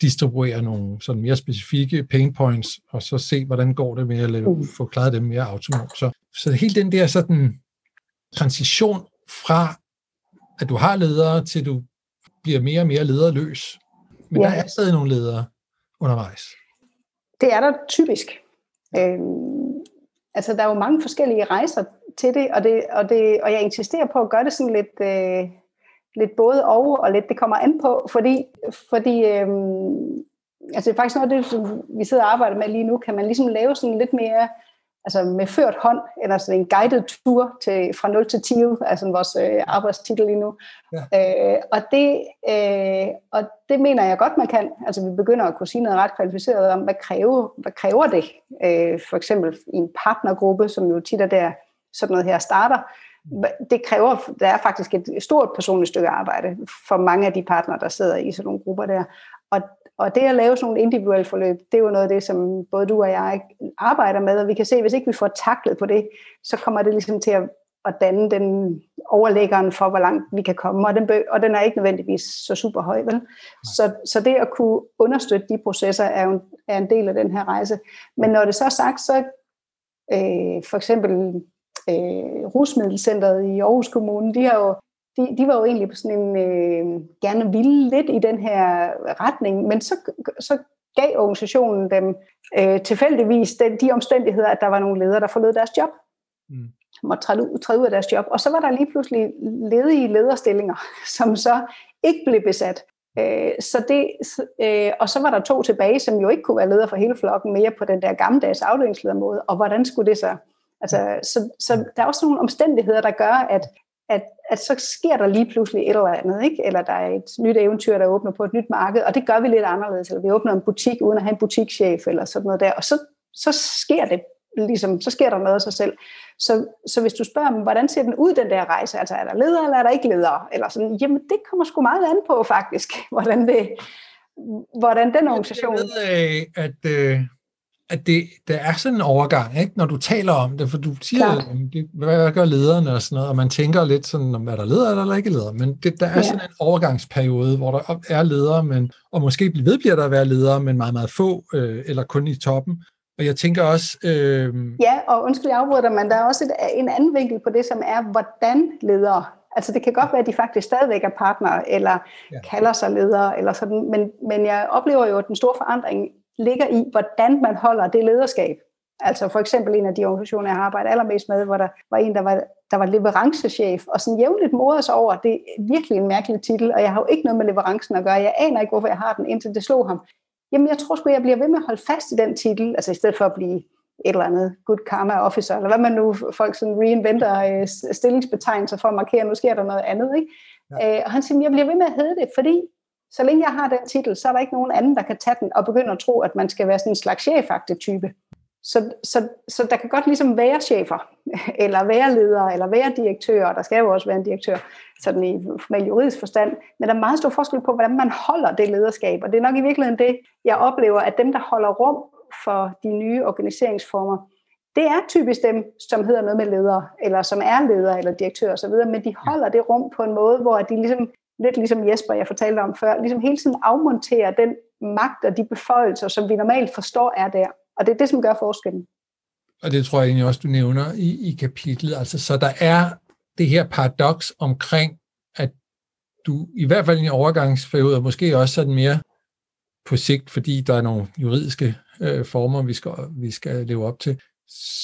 [SPEAKER 1] distribuere nogle sådan mere specifikke pain points, og så se, hvordan går det med at lave, mm. få klaret dem mere autonomt. Så, så hele den der sådan transition fra, at du har ledere, til du bliver mere og mere lederløs. Men ja. der er stadig nogle ledere undervejs.
[SPEAKER 2] Det er der typisk. Øhm, altså, der er jo mange forskellige rejser til det, og, det, og, det, og jeg insisterer på at gøre det sådan lidt, øh, lidt både og, og lidt det kommer an på, fordi, fordi øh, altså det er faktisk noget af det, som vi sidder og arbejder med lige nu, kan man ligesom lave sådan lidt mere altså med ført hånd, eller sådan en guided tour til, fra 0 til 10, altså vores øh, arbejdstitel lige nu. Ja. Øh, og, det, øh, og det mener jeg godt, man kan. Altså vi begynder at kunne sige noget ret kvalificeret om, hvad kræver, hvad kræver det? Øh, for eksempel i en partnergruppe, som jo tit er der, sådan noget her starter. Det kræver, der er faktisk et stort personligt stykke arbejde for mange af de partnere, der sidder i sådan nogle grupper der. Og, og det at lave sådan nogle individuelle forløb, det er jo noget af det, som både du og jeg arbejder med, og vi kan se, at hvis ikke vi får taklet på det, så kommer det ligesom til at, at danne den overlæggeren for, hvor langt vi kan komme, og den, og den er ikke nødvendigvis så super høj, vel? Så, så det at kunne understøtte de processer er jo en, er en del af den her rejse. Men når det så er sagt, så øh, for eksempel øh, Rusmiddelcenteret i Aarhus Kommune, de har jo de, de var jo egentlig på sådan en, øh, gerne ville lidt i den her retning, men så, så gav organisationen dem øh, tilfældigvis den, de omstændigheder, at der var nogle ledere, der forlod deres job. Mm. Måtte træde, træde ud af deres job. Og så var der lige pludselig ledige lederstillinger, som så ikke blev besat. Øh, så det, øh, og så var der to tilbage, som jo ikke kunne være leder for hele flokken mere på den der gammeldags afdelingsledermåde. Og hvordan skulle det så? Altså, så, så der er også nogle omstændigheder, der gør, at at, at så sker der lige pludselig et eller andet, ikke? eller der er et nyt eventyr, der åbner på et nyt marked, og det gør vi lidt anderledes, eller vi åbner en butik uden at have en butikschef, eller sådan noget der, og så, så sker det ligesom, så sker der noget af sig selv. Så, så hvis du spørger dem, hvordan ser den ud, den der rejse, altså er der ledere, eller er der ikke ledere, eller sådan, jamen det kommer sgu meget an på faktisk, hvordan det, hvordan den organisation...
[SPEAKER 1] Jeg ved, at, øh, at det, der er sådan en overgang, ikke? når du taler om det, for du siger, det, hvad gør lederne og sådan noget, og man tænker lidt sådan, om er der leder eller ikke leder, men det, der er ja. sådan en overgangsperiode, hvor der er ledere, men, og måske vedbliver der at være ledere, men meget, meget få, øh, eller kun i toppen. Og jeg tænker også... Øh...
[SPEAKER 2] Ja, og undskyld, jeg afbryder men der er også et, en anden vinkel på det, som er, hvordan ledere Altså det kan godt være, at de faktisk stadigvæk er partnere, eller ja. kalder sig ledere, eller sådan, men, men jeg oplever jo, at den store forandring ligger i, hvordan man holder det lederskab. Altså for eksempel en af de organisationer, jeg har arbejdet allermest med, hvor der var en, der var, der var leverancechef, og sådan jævnligt sig over, det er virkelig en mærkelig titel, og jeg har jo ikke noget med leverancen at gøre. Jeg aner ikke, hvorfor jeg har den, indtil det slog ham. Jamen jeg tror sgu, jeg bliver ved med at holde fast i den titel, altså i stedet for at blive et eller andet good karma officer, eller hvad man nu, folk sådan reinventer øh, stillingsbetegnelser for at markere, nu sker der noget andet. Ikke? Ja. Øh, og han siger, jeg bliver ved med at hedde det, fordi så længe jeg har den titel, så er der ikke nogen anden, der kan tage den og begynde at tro, at man skal være sådan en slags chefagtig type. Så, så, så der kan godt ligesom være chefer, eller være ledere, eller være direktører, der skal jo også være en direktør, sådan i formel juridisk forstand, men der er meget stor forskel på, hvordan man holder det lederskab, og det er nok i virkeligheden det, jeg oplever, at dem, der holder rum for de nye organiseringsformer, det er typisk dem, som hedder noget med ledere, eller som er ledere eller direktører osv., men de holder det rum på en måde, hvor de ligesom lidt ligesom Jesper, jeg fortalte om før, ligesom hele tiden afmontere den magt og de beføjelser, som vi normalt forstår er der. Og det er det, som gør forskellen.
[SPEAKER 1] Og det tror jeg egentlig også, du nævner i, i kapitlet. Altså, så der er det her paradoks omkring, at du i hvert fald i en overgangsperiode, og måske også sådan mere på sigt, fordi der er nogle juridiske øh, former, vi skal, vi skal leve op til,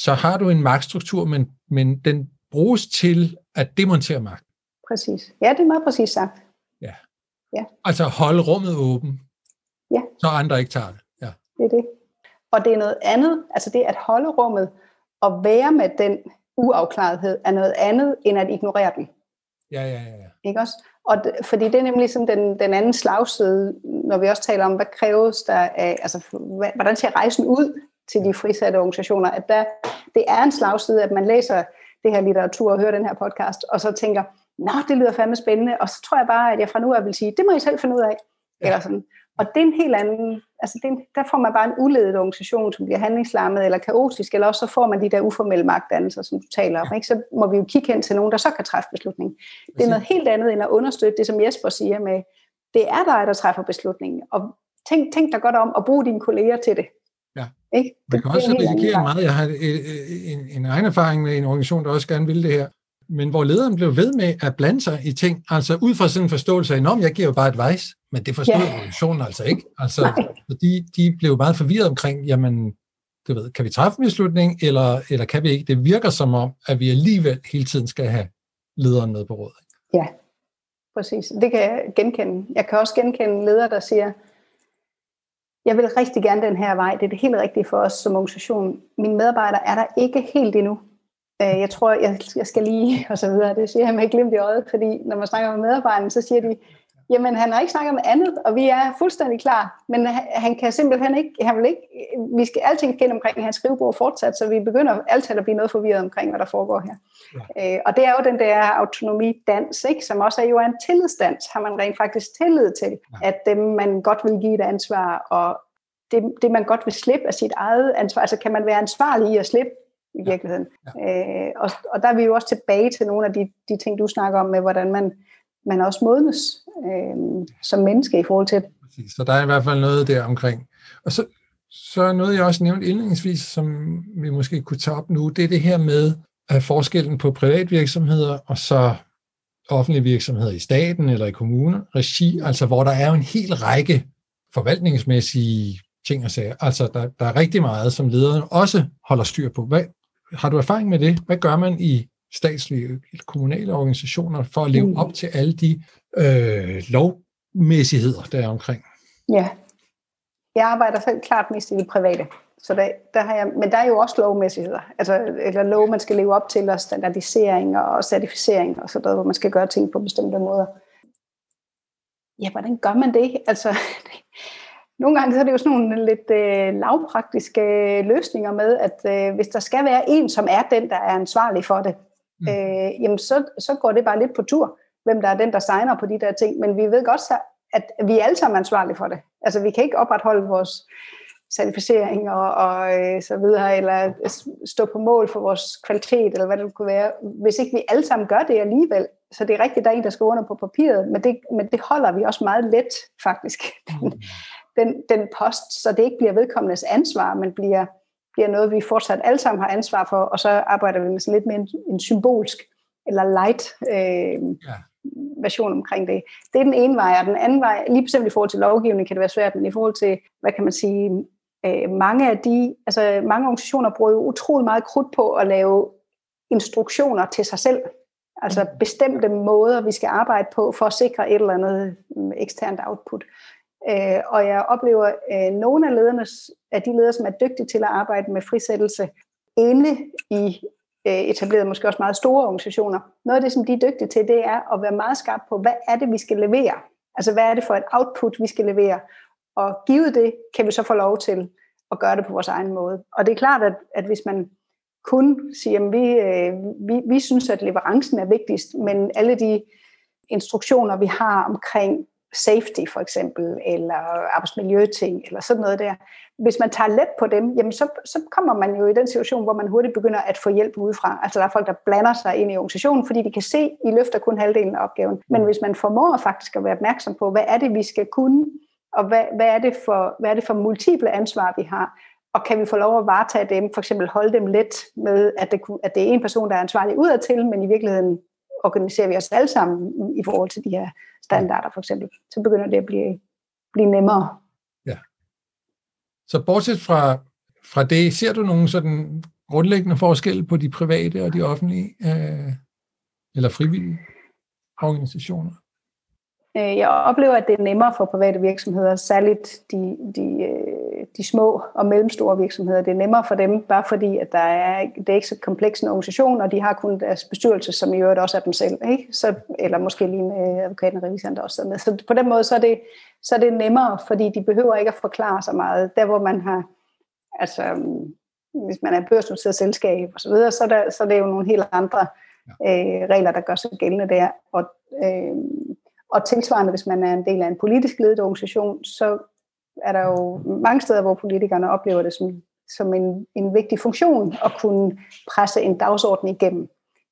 [SPEAKER 1] så har du en magtstruktur, men, men den bruges til at demontere magt.
[SPEAKER 2] Præcis. Ja, det er meget præcis sagt.
[SPEAKER 1] Ja. ja. Altså holde rummet åben,
[SPEAKER 2] ja.
[SPEAKER 1] så andre ikke tager det. Ja.
[SPEAKER 2] Det er det. Og det er noget andet, altså det at holde rummet og være med den uafklarethed er noget andet, end at ignorere den.
[SPEAKER 1] Ja, ja, ja.
[SPEAKER 2] Ikke også? Og det, fordi det er nemlig ligesom den, den anden slagside, når vi også taler om, hvad kræves der af, altså hvordan ser rejsen ud til de frisatte organisationer, at der, det er en slagside, at man læser det her litteratur og hører den her podcast, og så tænker, nå, det lyder fandme spændende, og så tror jeg bare, at jeg fra nu af vil sige, det må I selv finde ud af. Ja. Eller sådan. Og det er en helt anden, altså det er, der får man bare en uledet organisation, som bliver handlingslammet eller kaotisk, eller også så får man de der uformelle magtdannelser, som du taler om. Ikke? Så må vi jo kigge hen til nogen, der så kan træffe beslutningen. Det er noget helt andet end at understøtte det, som Jesper siger med, det er dig, der træffer beslutningen. Og tænk, tænk dig godt om at bruge dine kolleger til det.
[SPEAKER 1] Ja. Ikke? Det, man kan også risikere meget. Jeg har en, en egen erfaring med en organisation, der også gerne vil det her men hvor lederen blev ved med at blande sig i ting, altså ud fra sådan en forståelse af, at jeg giver jo bare advice, men det forstod ja. organisationen altså ikke. Altså, fordi de blev meget forvirret omkring, jamen, du ved, kan vi træffe en beslutning, eller, eller kan vi ikke? Det virker som om, at vi alligevel hele tiden skal have lederen med på råd.
[SPEAKER 2] Ja, præcis. Det kan jeg genkende. Jeg kan også genkende ledere, der siger, jeg vil rigtig gerne den her vej. Det er det helt rigtige for os som organisation. Mine medarbejdere er der ikke helt endnu. Øh, jeg tror, jeg, jeg skal lige, og så videre. Det siger jeg med glimt i øjet, fordi når man snakker med medarbejderne, så siger de, jamen han har ikke snakket om andet, og vi er fuldstændig klar, men han kan simpelthen ikke, han vil ikke, vi skal alting gennem omkring hans skrivebord fortsat, så vi begynder altid at blive noget forvirret omkring, hvad der foregår her. Ja. Øh, og det er jo den der autonomidans, ikke, som også er jo en tillidsdans, har man rent faktisk tillid til, ja. at dem man godt vil give et ansvar, og det, det man godt vil slippe af sit eget ansvar, altså kan man være ansvarlig i at slippe i virkeligheden. Ja. Øh, og, og der er vi jo også tilbage til nogle af de, de ting, du snakker om med, hvordan man, man også modnes øh, som menneske i forhold til
[SPEAKER 1] Præcis. Så der er i hvert fald noget der omkring. Og så, så noget, jeg også nævnte indledningsvis, som vi måske kunne tage op nu, det er det her med at forskellen på privatvirksomheder og så offentlige virksomheder i staten eller i kommuner, regi, altså hvor der er jo en hel række forvaltningsmæssige ting og sager. Altså der, der er rigtig meget, som lederen også holder styr på. Hvad, har du erfaring med det? Hvad gør man i statslige eller kommunale organisationer for at leve mm. op til alle de øh, lovmæssigheder, der er omkring?
[SPEAKER 2] Ja, jeg arbejder selv klart mest i det private. Så der, der har jeg, men der er jo også lovmæssigheder, altså, eller lov, man skal leve op til, og standardisering og certificering og sådan noget, hvor man skal gøre ting på bestemte måder. Ja, hvordan gør man det? Altså, nogle gange så er det jo sådan nogle lidt øh, lavpraktiske øh, løsninger med, at øh, hvis der skal være en, som er den, der er ansvarlig for det, mm. øh, jamen så, så går det bare lidt på tur, hvem der er den, der signer på de der ting. Men vi ved godt, at vi er alle sammen ansvarlige for det. Altså vi kan ikke opretholde vores certificering og, og øh, så videre, eller stå på mål for vores kvalitet, eller hvad det kunne være, hvis ikke vi alle sammen gør det alligevel. Så det er rigtigt, der er en, der skal under på papiret, men det, men det holder vi også meget let, faktisk, den, mm. den, den post, så det ikke bliver vedkommendes ansvar, men bliver, bliver noget, vi fortsat alle sammen har ansvar for, og så arbejder vi med sådan lidt mere en, en symbolsk eller light øh, ja. version omkring det. Det er den ene vej, og den anden vej, lige bestemt i forhold til lovgivning kan det være svært, men i forhold til, hvad kan man sige, øh, mange af de, altså mange organisationer bruger jo utrolig meget krudt på at lave instruktioner til sig selv. Altså mm. bestemte måder, vi skal arbejde på for at sikre et eller andet mm, eksternt output. Øh, og jeg oplever, at nogle af, ledernes, af de ledere, som er dygtige til at arbejde med frisættelse, inde i øh, etablerede, måske også meget store organisationer. Noget af det, som de er dygtige til, det er at være meget skarp på, hvad er det, vi skal levere? Altså, hvad er det for et output, vi skal levere? Og givet det, kan vi så få lov til at gøre det på vores egen måde. Og det er klart, at, at hvis man kun siger, at vi, øh, vi, vi synes, at leverancen er vigtigst, men alle de instruktioner, vi har omkring safety for eksempel, eller arbejdsmiljøting, eller sådan noget der. Hvis man tager let på dem, jamen så, så kommer man jo i den situation, hvor man hurtigt begynder at få hjælp udefra. Altså der er folk, der blander sig ind i organisationen, fordi de kan se, at I løfter kun halvdelen af opgaven. Men hvis man formår faktisk at være opmærksom på, hvad er det, vi skal kunne, og hvad, hvad, er, det for, hvad er det for multiple ansvar, vi har, og kan vi få lov at varetage dem, for eksempel holde dem let med, at det, at det er en person, der er ansvarlig udadtil, men i virkeligheden organiserer vi os alle sammen i forhold til de her standarder for eksempel, så begynder det at blive, blive nemmere.
[SPEAKER 1] Ja. Så bortset fra, fra det, ser du nogle sådan grundlæggende forskelle på de private og de offentlige øh, eller frivillige organisationer?
[SPEAKER 2] Øh, jeg oplever, at det er nemmere for private virksomheder, særligt de, de, øh, de små og mellemstore virksomheder. Det er nemmere for dem, bare fordi at der er, det er ikke så kompleks en organisation, og de har kun deres bestyrelse, som i øvrigt også er dem selv. Ikke? Så, eller måske lige med advokaten og revisoren, der også er med. Så på den måde så er, det, så er det nemmere, fordi de behøver ikke at forklare så meget. Der hvor man har, altså hvis man er børsnoteret selskab og så videre, så er, der, så er det jo nogle helt andre øh, regler, der gør sig gældende der. Og øh, og tilsvarende, hvis man er en del af en politisk ledet organisation, så er der jo mange steder, hvor politikerne oplever det som, som en, en vigtig funktion at kunne presse en dagsorden igennem.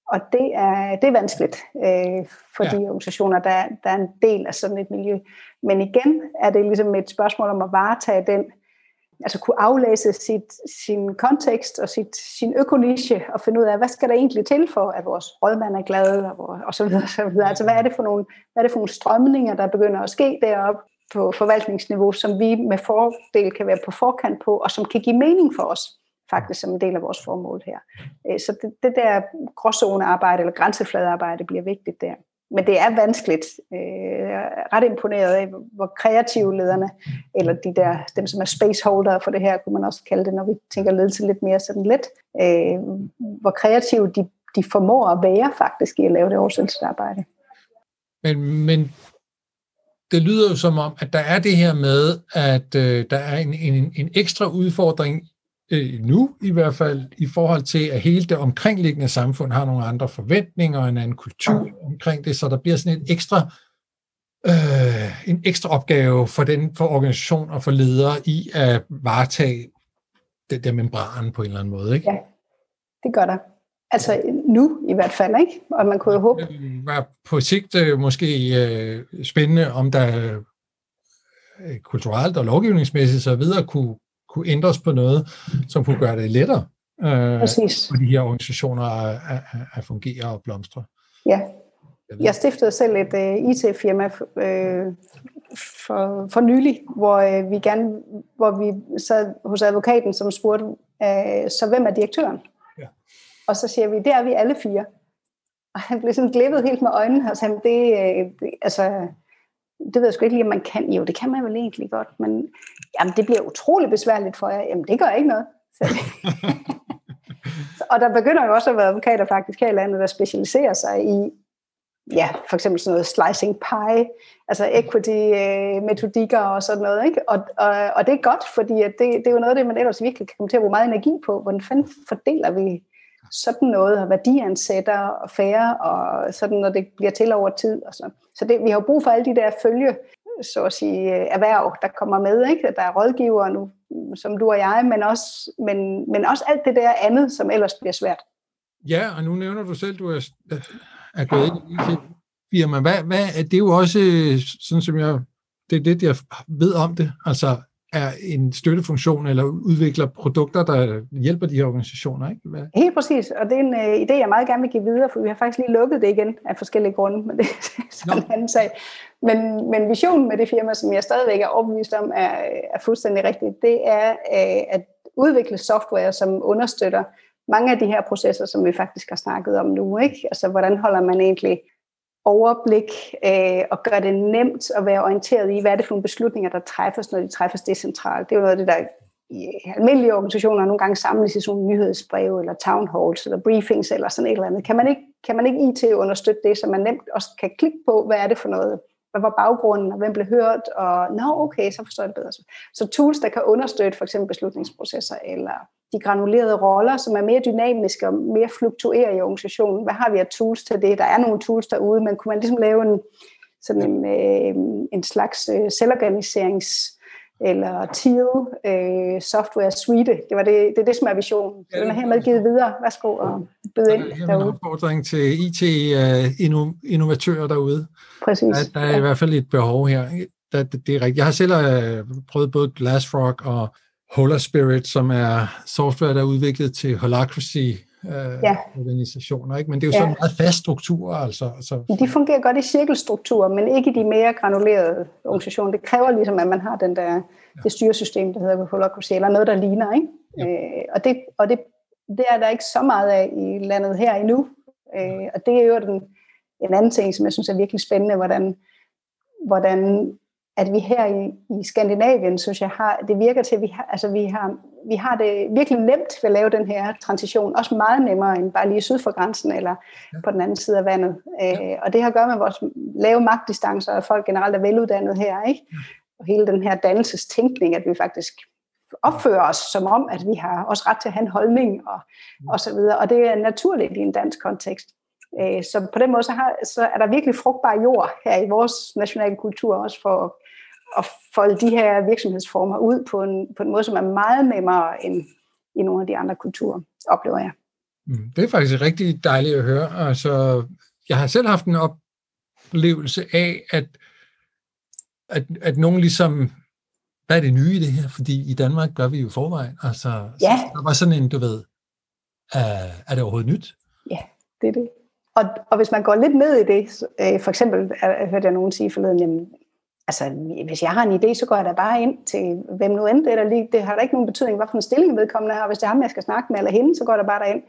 [SPEAKER 2] Og det er, det er vanskeligt øh, for ja. de organisationer, der, der er en del af sådan et miljø. Men igen er det ligesom et spørgsmål om at varetage den altså kunne aflæse sit, sin kontekst og sit, sin økoniche og finde ud af, hvad skal der egentlig til for, at vores rådmand er glad og, og så videre. Så videre. Altså hvad er, det for nogle, hvad er det for nogle strømninger, der begynder at ske deroppe på forvaltningsniveau, som vi med fordel kan være på forkant på, og som kan give mening for os faktisk som en del af vores formål her. Øh, så det, det der gråzonearbejde eller grænsefladearbejde bliver vigtigt der men det er vanskeligt. Øh, jeg er ret imponeret af, hvor kreative lederne, eller de der, dem som er spaceholder for det her, kunne man også kalde det, når vi tænker ledelse lidt mere sådan let, øh, hvor kreative de, de formår at være faktisk i at lave det oversættelsesarbejde.
[SPEAKER 1] Men, men det lyder jo som om, at der er det her med, at øh, der er en, en, en ekstra udfordring øh, nu i hvert fald, i forhold til, at hele det omkringliggende samfund har nogle andre forventninger og en anden kultur omkring det, så der bliver sådan en ekstra, øh, en ekstra opgave for den for organisation og for ledere i at varetage det der membran på en eller anden måde. Ikke?
[SPEAKER 2] Ja, det gør der. Altså nu i hvert fald, ikke? Og man kunne jo håbe...
[SPEAKER 1] Det var på sigt øh, måske øh, spændende, om der øh, kulturelt og lovgivningsmæssigt så videre kunne, kunne ændres på noget, som kunne gøre det lettere øh, for de her organisationer at, at, at fungere og blomstre.
[SPEAKER 2] Ja. Jeg stiftede selv et uh, IT-firma uh, for, for nylig, hvor uh, vi gerne, hvor vi sad hos advokaten, som spurgte, uh, så hvem er direktøren? Ja. Og så siger vi, det er vi alle fire. Og han blev sådan glippet helt med øjnene, og sagde, det, det, altså, det ved jeg sgu ikke lige, om man kan. Jo, det kan man vel egentlig godt, men jamen, det bliver utrolig besværligt for jer. Jamen, det gør ikke noget. og der begynder jo også at være advokater faktisk her i landet, der specialiserer sig i, ja, for eksempel sådan noget slicing pie, altså equity-metodikker øh, og sådan noget, ikke? Og, og, og det er godt, fordi at det, det er jo noget af det, man ellers virkelig kan komme til at bruge meget energi på. Hvordan fanden fordeler vi sådan noget, og værdiansætter og færre, og sådan, når det bliver til over tid. Og så så det, vi har brug for alle de der følge, så at sige, øh, erhverv, der kommer med. Ikke? Der er rådgiver nu, som du og jeg, men også, men, men også alt det der andet, som ellers bliver svært.
[SPEAKER 1] Ja, og nu nævner du selv, du er, er gået ind i firma. Hvad, hvad, det er jo også, øh, sådan som jeg, det er det, jeg ved om det. Altså, er en støttefunktion eller udvikler produkter, der hjælper de her organisationer. Ikke? Hvad?
[SPEAKER 2] Helt præcis, og det er en uh, idé, jeg meget gerne vil give videre, for vi har faktisk lige lukket det igen af forskellige grunde, men det er sådan en anden sag. Men, men visionen med det firma, som jeg stadigvæk er overbevist om, er, er fuldstændig rigtigt, det er uh, at udvikle software, som understøtter mange af de her processer, som vi faktisk har snakket om nu. Ikke? Altså, hvordan holder man egentlig overblik øh, og gøre det nemt at være orienteret i, hvad er det for nogle beslutninger, der træffes, når de træffes decentralt. Det er jo noget af det, der i almindelige organisationer nogle gange samles i sådan nogle nyhedsbreve, eller town halls, eller briefings, eller sådan et eller andet. Kan man ikke, kan man ikke IT understøtte det, så man nemt også kan klikke på, hvad er det for noget, hvad var baggrunden, og hvem blev hørt, og nå, okay, så forstår jeg det bedre. Så tools, der kan understøtte for eksempel beslutningsprocesser, eller de granulerede roller, som er mere dynamiske og mere fluktuerer i organisationen. Hvad har vi af tools til det? Der er nogle tools derude, men kunne man ligesom lave en, sådan en, øh, en slags øh, selvorganiserings eller TEAL øh, software suite. Det, var det, det er det, som er visionen. Så den er hermed givet videre. Værsgo og byde ind
[SPEAKER 1] derude. Det er en opfordring til IT-innovatører øh, derude.
[SPEAKER 2] Præcis.
[SPEAKER 1] Der, der er ja. i hvert fald et behov her. Der, det, det er rigtigt. Jeg har selv øh, prøvet både Glassfrog og Hola Spirit, som er software, der er udviklet til holacracy øh, ja. organisationer, ikke? men det er jo ja. sådan en meget fast struktur. Altså, altså.
[SPEAKER 2] De fungerer godt i cirkelstruktur, men ikke i de mere granulerede organisationer. Det kræver ligesom, at man har den der, ja. det styresystem, der hedder holacracy, eller noget, der ligner. Ikke? Ja. Øh, og det, og det, det er der ikke så meget af i landet her endnu. Øh, og det er jo den, en anden ting, som jeg synes er virkelig spændende, hvordan, hvordan at vi her i, i Skandinavien, synes jeg, har, det virker til, at vi har, altså vi har, vi har det virkelig nemt ved at lave den her transition. Også meget nemmere end bare lige syd for grænsen eller ja. på den anden side af vandet. Ja. Øh, og det har at gøre med vores lave magtdistancer, og folk generelt er veluddannede her. Ikke? Ja. Og hele den her dannelsestænkning, at vi faktisk opfører os som om, at vi har også ret til at have en holdning og, og så videre. Og det er naturligt i en dansk kontekst. Øh, så på den måde så, har, så er der virkelig frugtbar jord her i vores nationale kultur også for at folde de her virksomhedsformer ud på en, på en måde, som er meget nemmere end i nogle af de andre kulturer, oplever jeg.
[SPEAKER 1] Mm, det er faktisk rigtig dejligt at høre. Altså, jeg har selv haft en oplevelse af, at, at, at nogen ligesom, hvad er det nye i det her? Fordi i Danmark gør vi jo forvejen. Altså,
[SPEAKER 2] ja.
[SPEAKER 1] så der var sådan en, du ved, er, er det overhovedet nyt?
[SPEAKER 2] Ja, det er det. Og, og hvis man går lidt ned i det, øh, for eksempel hørte jeg nogen sige forleden, jamen, altså, hvis jeg har en idé, så går jeg da bare ind til hvem nu end det er lige. Det har da ikke nogen betydning, hvad for en stilling vedkommende har. Hvis det er ham, jeg skal snakke med, eller hende, så går jeg da bare derind.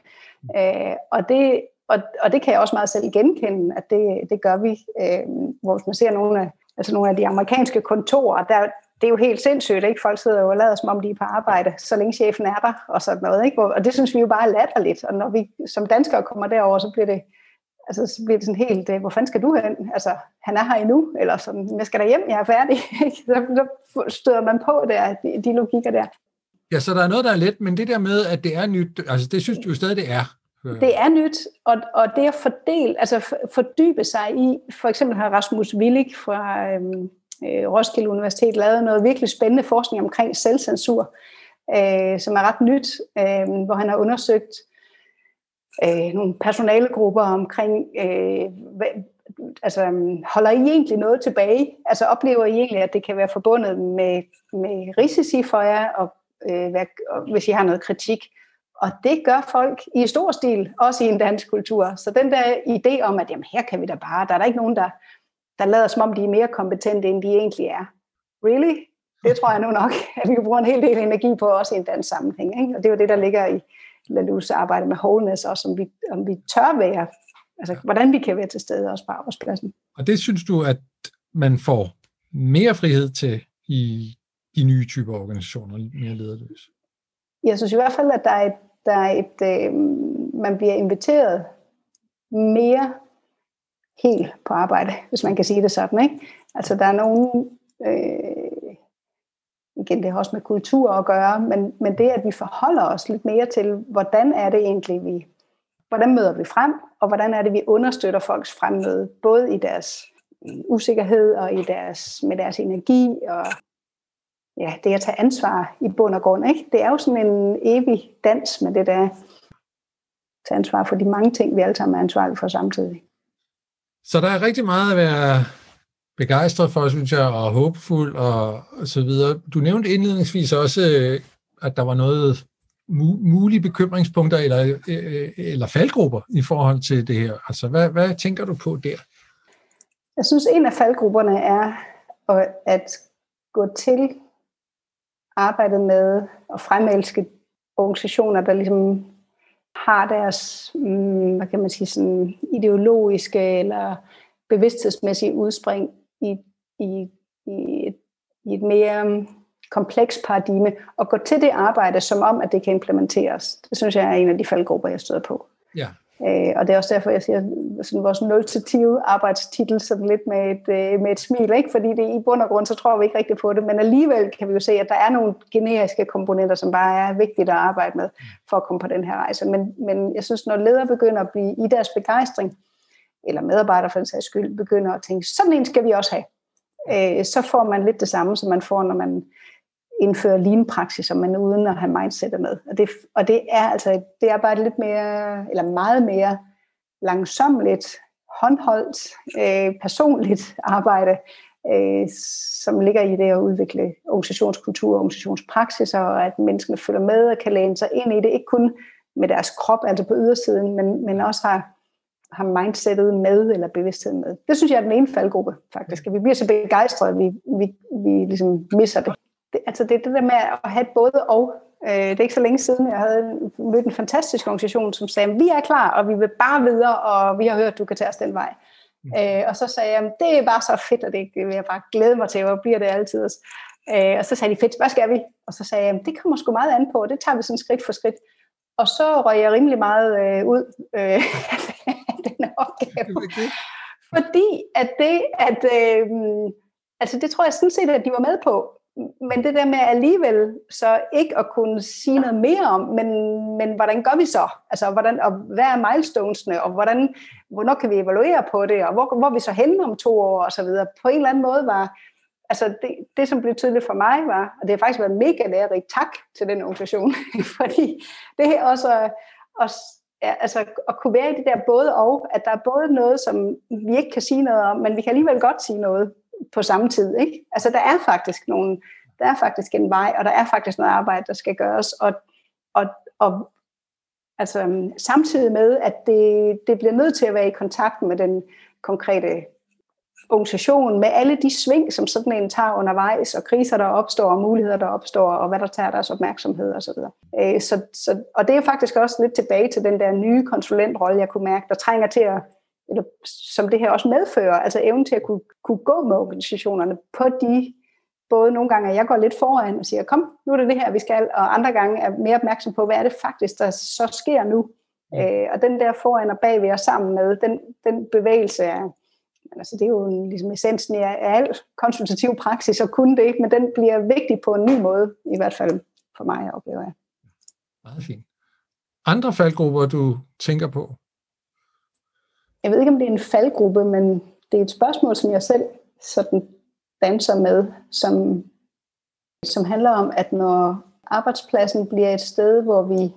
[SPEAKER 2] Øh, og, det, og, og det kan jeg også meget selv genkende, at det, det gør vi, øh, hvor man ser nogle af, altså nogle af de amerikanske kontorer, der, det er jo helt sindssygt, ikke? Folk sidder jo og lader som om de er på arbejde, så længe chefen er der, og sådan noget, ikke? Og det synes vi jo bare er latterligt, og når vi som danskere kommer derover, så bliver det, altså, så bliver det sådan helt, øh, hvor fanden skal du hen? Altså, han er her endnu, eller sådan, jeg skal da hjem, jeg er færdig. så, så støder man på der, de, de logikker der.
[SPEAKER 1] Ja, så der er noget, der er let, men det der med, at det er nyt, altså det synes du jo stadig, det er.
[SPEAKER 2] Det er nyt, og, og det at fordele, altså fordybe sig i, for eksempel har Rasmus Willig fra øhm, øh, Roskilde Universitet lavet noget virkelig spændende forskning omkring selvcensur, øh, som er ret nyt, øh, hvor han har undersøgt øh, Øh, nogle personalegrupper omkring, øh, hvad, altså øhm, holder I egentlig noget tilbage? Altså oplever I egentlig, at det kan være forbundet med, med risici for jer, og, øh, hvad, og hvis I har noget kritik? Og det gør folk i stor stil, også i en dansk kultur. Så den der idé om, at jamen, her kan vi da bare, der er der ikke nogen, der, der lader som om, de er mere kompetente, end de egentlig er. Really? Det tror jeg nu nok, at vi kan bruge en hel del energi på, også i en dansk sammenhæng. Ikke? Og det er jo det, der ligger i Lalus arbejde med wholeness, også om vi, om vi tør være, altså hvordan vi kan være til stede også på arbejdspladsen.
[SPEAKER 1] Og det synes du, at man får mere frihed til i de nye typer organisationer, mere lederløse?
[SPEAKER 2] Jeg synes i hvert fald, at der er et, der er et øh, man bliver inviteret mere helt på arbejde, hvis man kan sige det sådan. Ikke? Altså der er nogen, øh, igen det har også med kultur at gøre, men, men det at vi forholder os lidt mere til, hvordan er det egentlig vi, hvordan møder vi frem, og hvordan er det vi understøtter folks fremmøde, både i deres usikkerhed og i deres, med deres energi og ja, det at tage ansvar i bund og grund. Ikke? Det er jo sådan en evig dans med det der tage ansvar for de mange ting, vi alle sammen er ansvarlige for samtidig.
[SPEAKER 1] Så der er rigtig meget at være begejstret for, synes jeg, og håbefuld og, og så videre. Du nævnte indledningsvis også, øh, at der var noget mu- mulige bekymringspunkter eller, øh, øh, eller faldgrupper i forhold til det her. Altså, hvad, hvad tænker du på der?
[SPEAKER 2] Jeg synes, en af faldgrupperne er at gå til arbejdet med at fremelske organisationer, der ligesom har deres, mm, hvad kan man sige, sådan ideologiske eller bevidsthedsmæssige udspring i, i, i, et, i et mere kompleks paradigme, og gå til det arbejde som om, at det kan implementeres. Det synes jeg er en af de faldgrupper, jeg støder på.
[SPEAKER 1] Ja.
[SPEAKER 2] Øh, og det er også derfor, jeg siger sådan vores 0-10 arbejdstitel sådan lidt med et, øh, med et smil, ikke? fordi det i bund og grund, så tror vi ikke rigtigt på det, men alligevel kan vi jo se, at der er nogle generiske komponenter, som bare er vigtigt at arbejde med for at komme på den her rejse. Men, men jeg synes, når ledere begynder at blive i deres begejstring, eller medarbejdere for den sags skyld, begynder at tænke, sådan en skal vi også have, øh, så får man lidt det samme, som man får, når man indføre lean-praksis, men uden at have mindsetet med. Og det, og det er altså det er bare lidt mere, eller meget mere langsomligt, håndholdt, øh, personligt arbejde, øh, som ligger i det at udvikle organisationskultur og organisationspraksis, og at menneskene følger med og kan læne sig ind i det, ikke kun med deres krop, altså på ydersiden, men, men også har, har mindsetet med, eller bevidstheden med. Det synes jeg er den ene faldgruppe, faktisk. At vi bliver så begejstrede, at vi, vi, vi ligesom misser det det, altså det er det der med at have både og. Øh, det er ikke så længe siden, jeg havde mødt en fantastisk organisation, som sagde, vi er klar, og vi vil bare videre, og vi har hørt, at du kan tage os den vej. Mm. Øh, og så sagde jeg, det er bare så fedt, og det vil jeg bare glæde mig til, og bliver det altid. Øh, og så sagde de, fedt, hvad skal vi? Og så sagde jeg, det kommer sgu meget an på, og det tager vi sådan skridt for skridt. Og så røg jeg rimelig meget øh, ud øh, af den opgave. Fordi at det, at, øh, altså det tror jeg sådan set, at de var med på, men det der med alligevel så ikke at kunne sige noget mere om, men, men hvordan gør vi så? Altså, hvordan, og hvad er milestonesene, og hvordan, hvornår kan vi evaluere på det, og hvor, hvor er vi så henne om to år, og så videre. På en eller anden måde var, altså det, det som blev tydeligt for mig var, og det har faktisk været mega lærerigt, tak til den organisation, fordi det er også, også ja, altså at kunne være i det der både og, at der er både noget, som vi ikke kan sige noget om, men vi kan alligevel godt sige noget på samme tid. Ikke? Altså der er faktisk nogle, der er faktisk en vej, og der er faktisk noget arbejde, der skal gøres, og, og, og altså, samtidig med, at det, det bliver nødt til at være i kontakt med den konkrete organisation med alle de sving, som sådan en tager undervejs, og kriser, der opstår, og muligheder, der opstår, og hvad der tager deres opmærksomhed osv. Så, øh, så, så, og det er faktisk også lidt tilbage til den der nye konsulentrolle, jeg kunne mærke, der trænger til at, eller, som det her også medfører, altså evnen til at kunne, kunne gå med organisationerne på de både nogle gange, at jeg går lidt foran og siger, kom, nu er det det her, vi skal, og andre gange er mere opmærksom på, hvad er det faktisk, der så sker nu. Øh, og den der foran og bag ved os sammen med, den, den bevægelse er, altså det er jo ligesom essensen af al konsultativ praksis, og kun det, men den bliver vigtig på en ny måde, i hvert fald for mig, oplever jeg.
[SPEAKER 1] Meget fint. Andre faldgrupper, du tænker på?
[SPEAKER 2] Jeg ved ikke, om det er en faldgruppe, men det er et spørgsmål, som jeg selv sådan danser med, som, som handler om, at når arbejdspladsen bliver et sted, hvor vi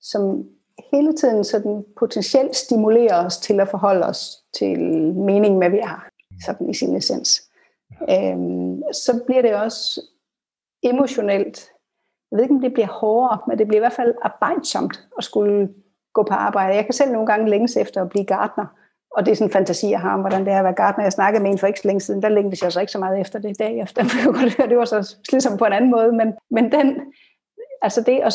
[SPEAKER 2] som hele tiden sådan potentielt stimulerer os til at forholde os til meningen med, vi har, sådan i sin essens, øhm, så bliver det også emotionelt, jeg ved ikke, om det bliver hårdere, men det bliver i hvert fald arbejdsomt at skulle gå på arbejde. Jeg kan selv nogle gange længes efter at blive gartner, og det er sådan en fantasi, jeg har om, hvordan det er at være gartner. Jeg snakkede med en for ikke så længe siden, der længtes jeg så ikke så meget efter det dag efter. Det var så ligesom på en anden måde, men, men den, altså det at,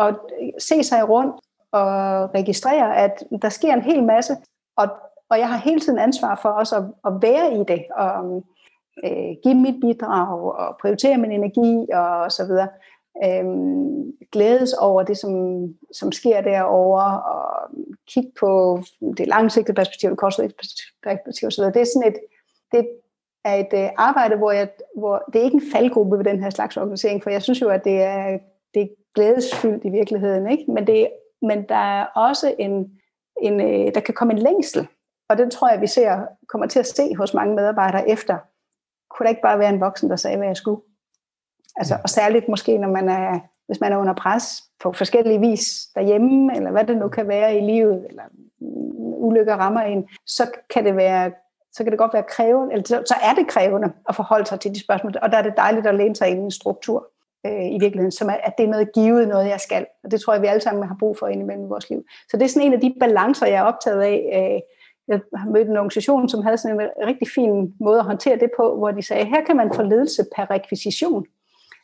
[SPEAKER 2] at se sig rundt og registrere, at der sker en hel masse, og, og jeg har hele tiden ansvar for også at, at være i det, og øh, give mit bidrag, og prioritere min energi, og så videre øhm, glædes over det, som, som sker derovre, og kigge på det langsigtede perspektiv, det kortsigtede perspektiv osv. Det er sådan et, det er et øh, arbejde, hvor, jeg, hvor det er ikke en faldgruppe ved den her slags organisering, for jeg synes jo, at det er, det er glædesfyldt i virkeligheden, ikke? Men, det, men der er også en, en, øh, der kan komme en længsel, og den tror jeg, vi ser, kommer til at se hos mange medarbejdere efter. Kunne der ikke bare være en voksen, der sagde, hvad jeg skulle? Altså, og særligt måske, når man er, hvis man er under pres på forskellige vis derhjemme, eller hvad det nu kan være i livet, eller ulykker rammer en, så kan det være så kan det godt være krævende, eller så, så er det krævende at forholde sig til de spørgsmål, og der er det dejligt at læne sig ind i en struktur øh, i virkeligheden, som er, at det er noget givet, noget jeg skal, og det tror jeg, vi alle sammen har brug for indimellem i vores liv. Så det er sådan en af de balancer, jeg er optaget af. Øh, jeg har mødt en organisation, som havde sådan en rigtig fin måde at håndtere det på, hvor de sagde, her kan man få ledelse per rekvisition.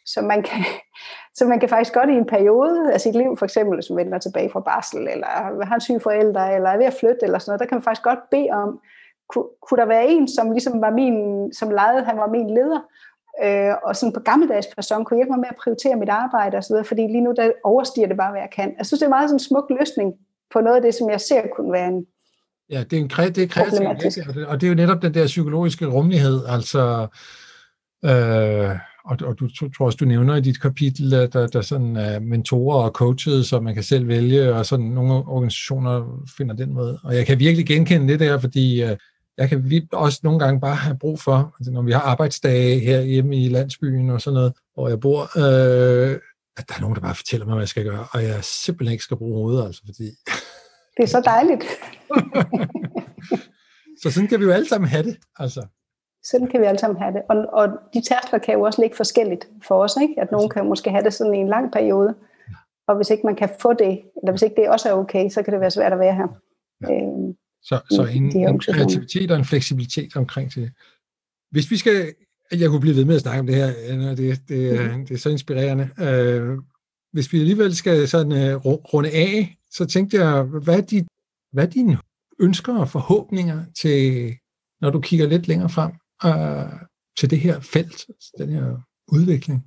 [SPEAKER 2] Så man kan, så man kan faktisk godt i en periode af sit liv, for eksempel som vender tilbage fra barsel, eller har en syg forældre, eller er ved at flytte, eller sådan noget, der kan man faktisk godt bede om, kunne, kunne der være en, som ligesom var min, som lejede, han var min leder, øh, og sådan på gammeldags person kunne hjælpe mig med at prioritere mit arbejde og så videre, fordi lige nu der overstiger det bare, hvad jeg kan. Jeg synes, det er meget sådan en smuk løsning på noget af det, som jeg ser kunne være en
[SPEAKER 1] Ja, det er, en, det er kreativt, og det er jo netop den der psykologiske rummelighed, altså øh, og, og du tror også, du nævner i dit kapitel, at der, der sådan er mentorer og coaches, så man kan selv vælge, og sådan nogle organisationer finder den måde. Og jeg kan virkelig genkende det der, fordi uh, jeg kan vi også nogle gange bare have brug for, altså når vi har arbejdsdage her hjemme i landsbyen og sådan noget, hvor jeg bor, øh, at der er nogen, der bare fortæller mig, hvad jeg skal gøre, og jeg simpelthen ikke skal bruge hovedet, altså fordi...
[SPEAKER 2] Det er så dejligt.
[SPEAKER 1] så sådan kan vi jo alle sammen have det, altså.
[SPEAKER 2] Sådan kan vi alle sammen have det. Og, og de tærskler kan jo også ligge forskelligt for os. Ikke? At nogen kan måske have det sådan i en lang periode. Og hvis ikke man kan få det, eller hvis ikke det også er okay, så kan det være svært at være her. Ja.
[SPEAKER 1] Øh, så så en, en kreativitet og en fleksibilitet omkring det. Hvis vi skal, jeg kunne blive ved med at snakke om det her, det, det, mm. det er så inspirerende. Øh, hvis vi alligevel skal sådan uh, runde af, så tænkte jeg, hvad er, dit, hvad er dine ønsker og forhåbninger til, når du kigger lidt længere frem? øh, til det her felt, den her udvikling?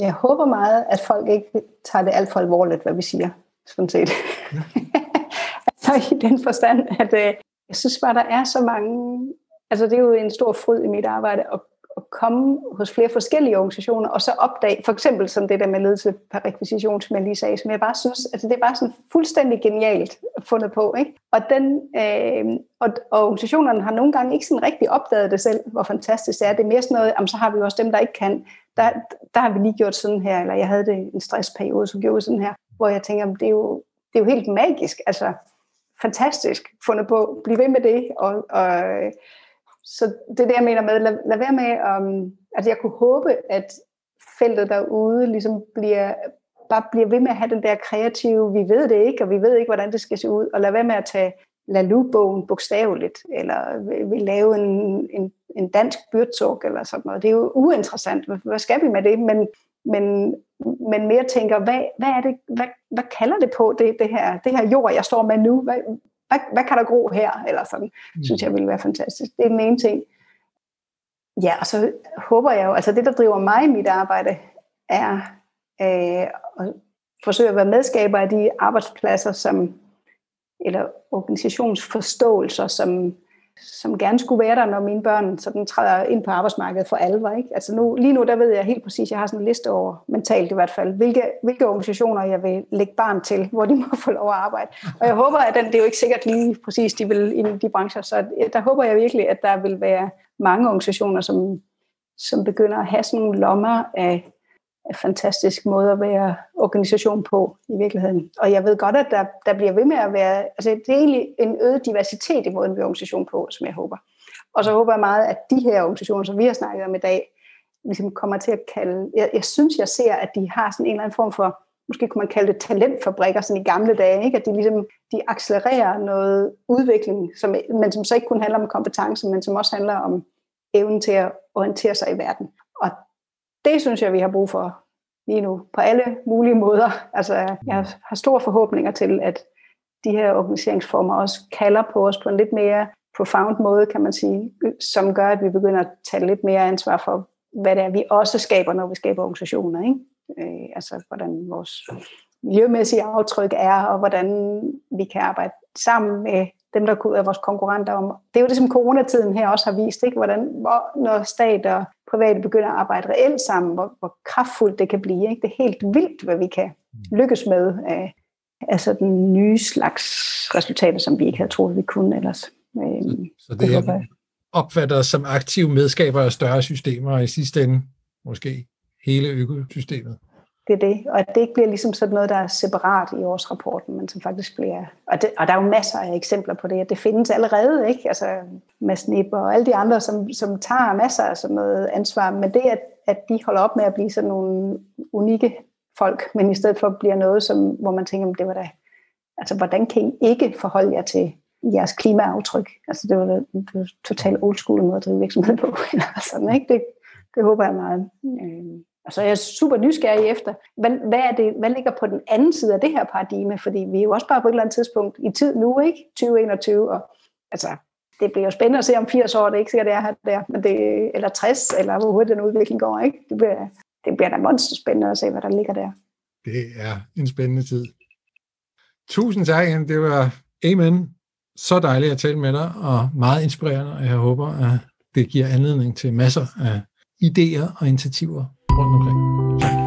[SPEAKER 2] Jeg håber meget, at folk ikke tager det alt for alvorligt, hvad vi siger, sådan set. Ja. i den forstand, at øh, jeg synes bare, der er så mange... Altså det er jo en stor fryd i mit arbejde at at komme hos flere forskellige organisationer, og så opdage, for eksempel som det der med ledelse per rekvisition, som jeg lige sagde, som jeg bare synes, altså det er bare sådan fuldstændig genialt fundet på. Ikke? Og, den, øh, og, og organisationerne har nogle gange ikke sådan rigtig opdaget det selv, hvor fantastisk det er. Det er mere sådan noget, jamen, så har vi jo også dem, der ikke kan. Der, der har vi lige gjort sådan her, eller jeg havde det en stressperiode, så gjorde vi sådan her, hvor jeg tænker, det er jo, det er jo helt magisk, altså fantastisk fundet på. Bliv ved med det, og, og så det er det, jeg mener med, lad, lad være med, um, altså jeg kunne håbe, at feltet derude ligesom bliver, bare bliver ved med at have den der kreative, vi ved det ikke, og vi ved ikke, hvordan det skal se ud, og lad være med at tage Lalu-bogen bogstaveligt, eller vi lave en, en, en dansk byrdsuk, eller sådan noget. Det er jo uinteressant. Hvad skal vi med det? Men, men, men mere tænker, hvad, hvad, er det, hvad, hvad kalder det på, det, det, her, det her jord, jeg står med nu? Hvad, hvad, hvad kan der gro her? Eller sådan, mm. synes jeg ville være fantastisk. Det er den ene ting. Ja, og så håber jeg jo, altså det, der driver mig i mit arbejde, er øh, at forsøge at være medskaber af de arbejdspladser, som, eller organisationsforståelser, som, som gerne skulle være der, når mine børn sådan træder ind på arbejdsmarkedet for alvor. Ikke? Altså nu, lige nu, der ved jeg helt præcis, jeg har sådan en liste over, mentalt i hvert fald, hvilke, hvilke organisationer jeg vil lægge barn til, hvor de må få lov at arbejde. Og jeg håber, at den, det er jo ikke sikkert lige præcis, de vil ind i de brancher, så der håber jeg virkelig, at der vil være mange organisationer, som, som begynder at have sådan nogle lommer af fantastisk måde at være organisation på i virkeligheden. Og jeg ved godt, at der, der bliver ved med at være, altså det er egentlig en øget diversitet i måden, vi er organisation på, som jeg håber. Og så håber jeg meget, at de her organisationer, som vi har snakket om i dag, ligesom kommer til at kalde, jeg, jeg synes, jeg ser, at de har sådan en eller anden form for, måske kunne man kalde det talentfabrikker, sådan i gamle dage, ikke? at de ligesom, de accelererer noget udvikling, som, men som så ikke kun handler om kompetence, men som også handler om evnen til at orientere sig i verden. Det synes jeg, vi har brug for lige nu, på alle mulige måder. Altså, jeg har store forhåbninger til, at de her organiseringsformer også kalder på os på en lidt mere profound måde, kan man sige, som gør, at vi begynder at tage lidt mere ansvar for, hvad det er, vi også skaber, når vi skaber organisationer. Ikke? Øh, altså, hvordan vores miljømæssige aftryk er, og hvordan vi kan arbejde sammen med dem, der er vores konkurrenter om. Det er jo det, som coronatiden her også har vist, ikke? Hvordan, hvor, når stat og private begynder at arbejde reelt sammen, hvor, hvor kraftfuldt det kan blive. Ikke? Det er helt vildt, hvad vi kan lykkes med af, af sådan nye slags resultater, som vi ikke havde troet, vi kunne ellers.
[SPEAKER 1] Øhm, så det, det er opfatter som aktive medskaber af større systemer, og i sidste ende måske hele økosystemet
[SPEAKER 2] det er det. Og at det ikke bliver ligesom sådan noget, der er separat i årsrapporten, men som faktisk bliver... Og, det, og der er jo masser af eksempler på det, at det findes allerede, ikke? Altså Mads og alle de andre, som, som tager masser af sådan noget ansvar. Men det, at, at de holder op med at blive sådan nogle unikke folk, men i stedet for bliver noget, som, hvor man tænker, det var da... Altså, hvordan kan I ikke forholde jer til jeres klimaaftryk? Altså, det var da totalt old school måde at drive virksomhed på. Eller sådan, ikke? Det, det håber jeg meget. Øh. Og så er jeg super nysgerrig efter, hvad, hvad, er det, hvad ligger på den anden side af det her paradigme? Fordi vi er jo også bare på et eller andet tidspunkt i tid nu, ikke? 2021, og altså, det bliver jo spændende at se om 80 år, det er ikke sikkert, det er her der, men det, eller 60, eller hvor hurtigt den udvikling går, ikke? Det bliver, det bliver da monster spændende at se, hvad der ligger der.
[SPEAKER 1] Det er en spændende tid. Tusind tak, Det var amen. Så dejligt at tale med dig, og meget inspirerende, og jeg håber, at det giver anledning til masser af idéer og initiativer 本の回。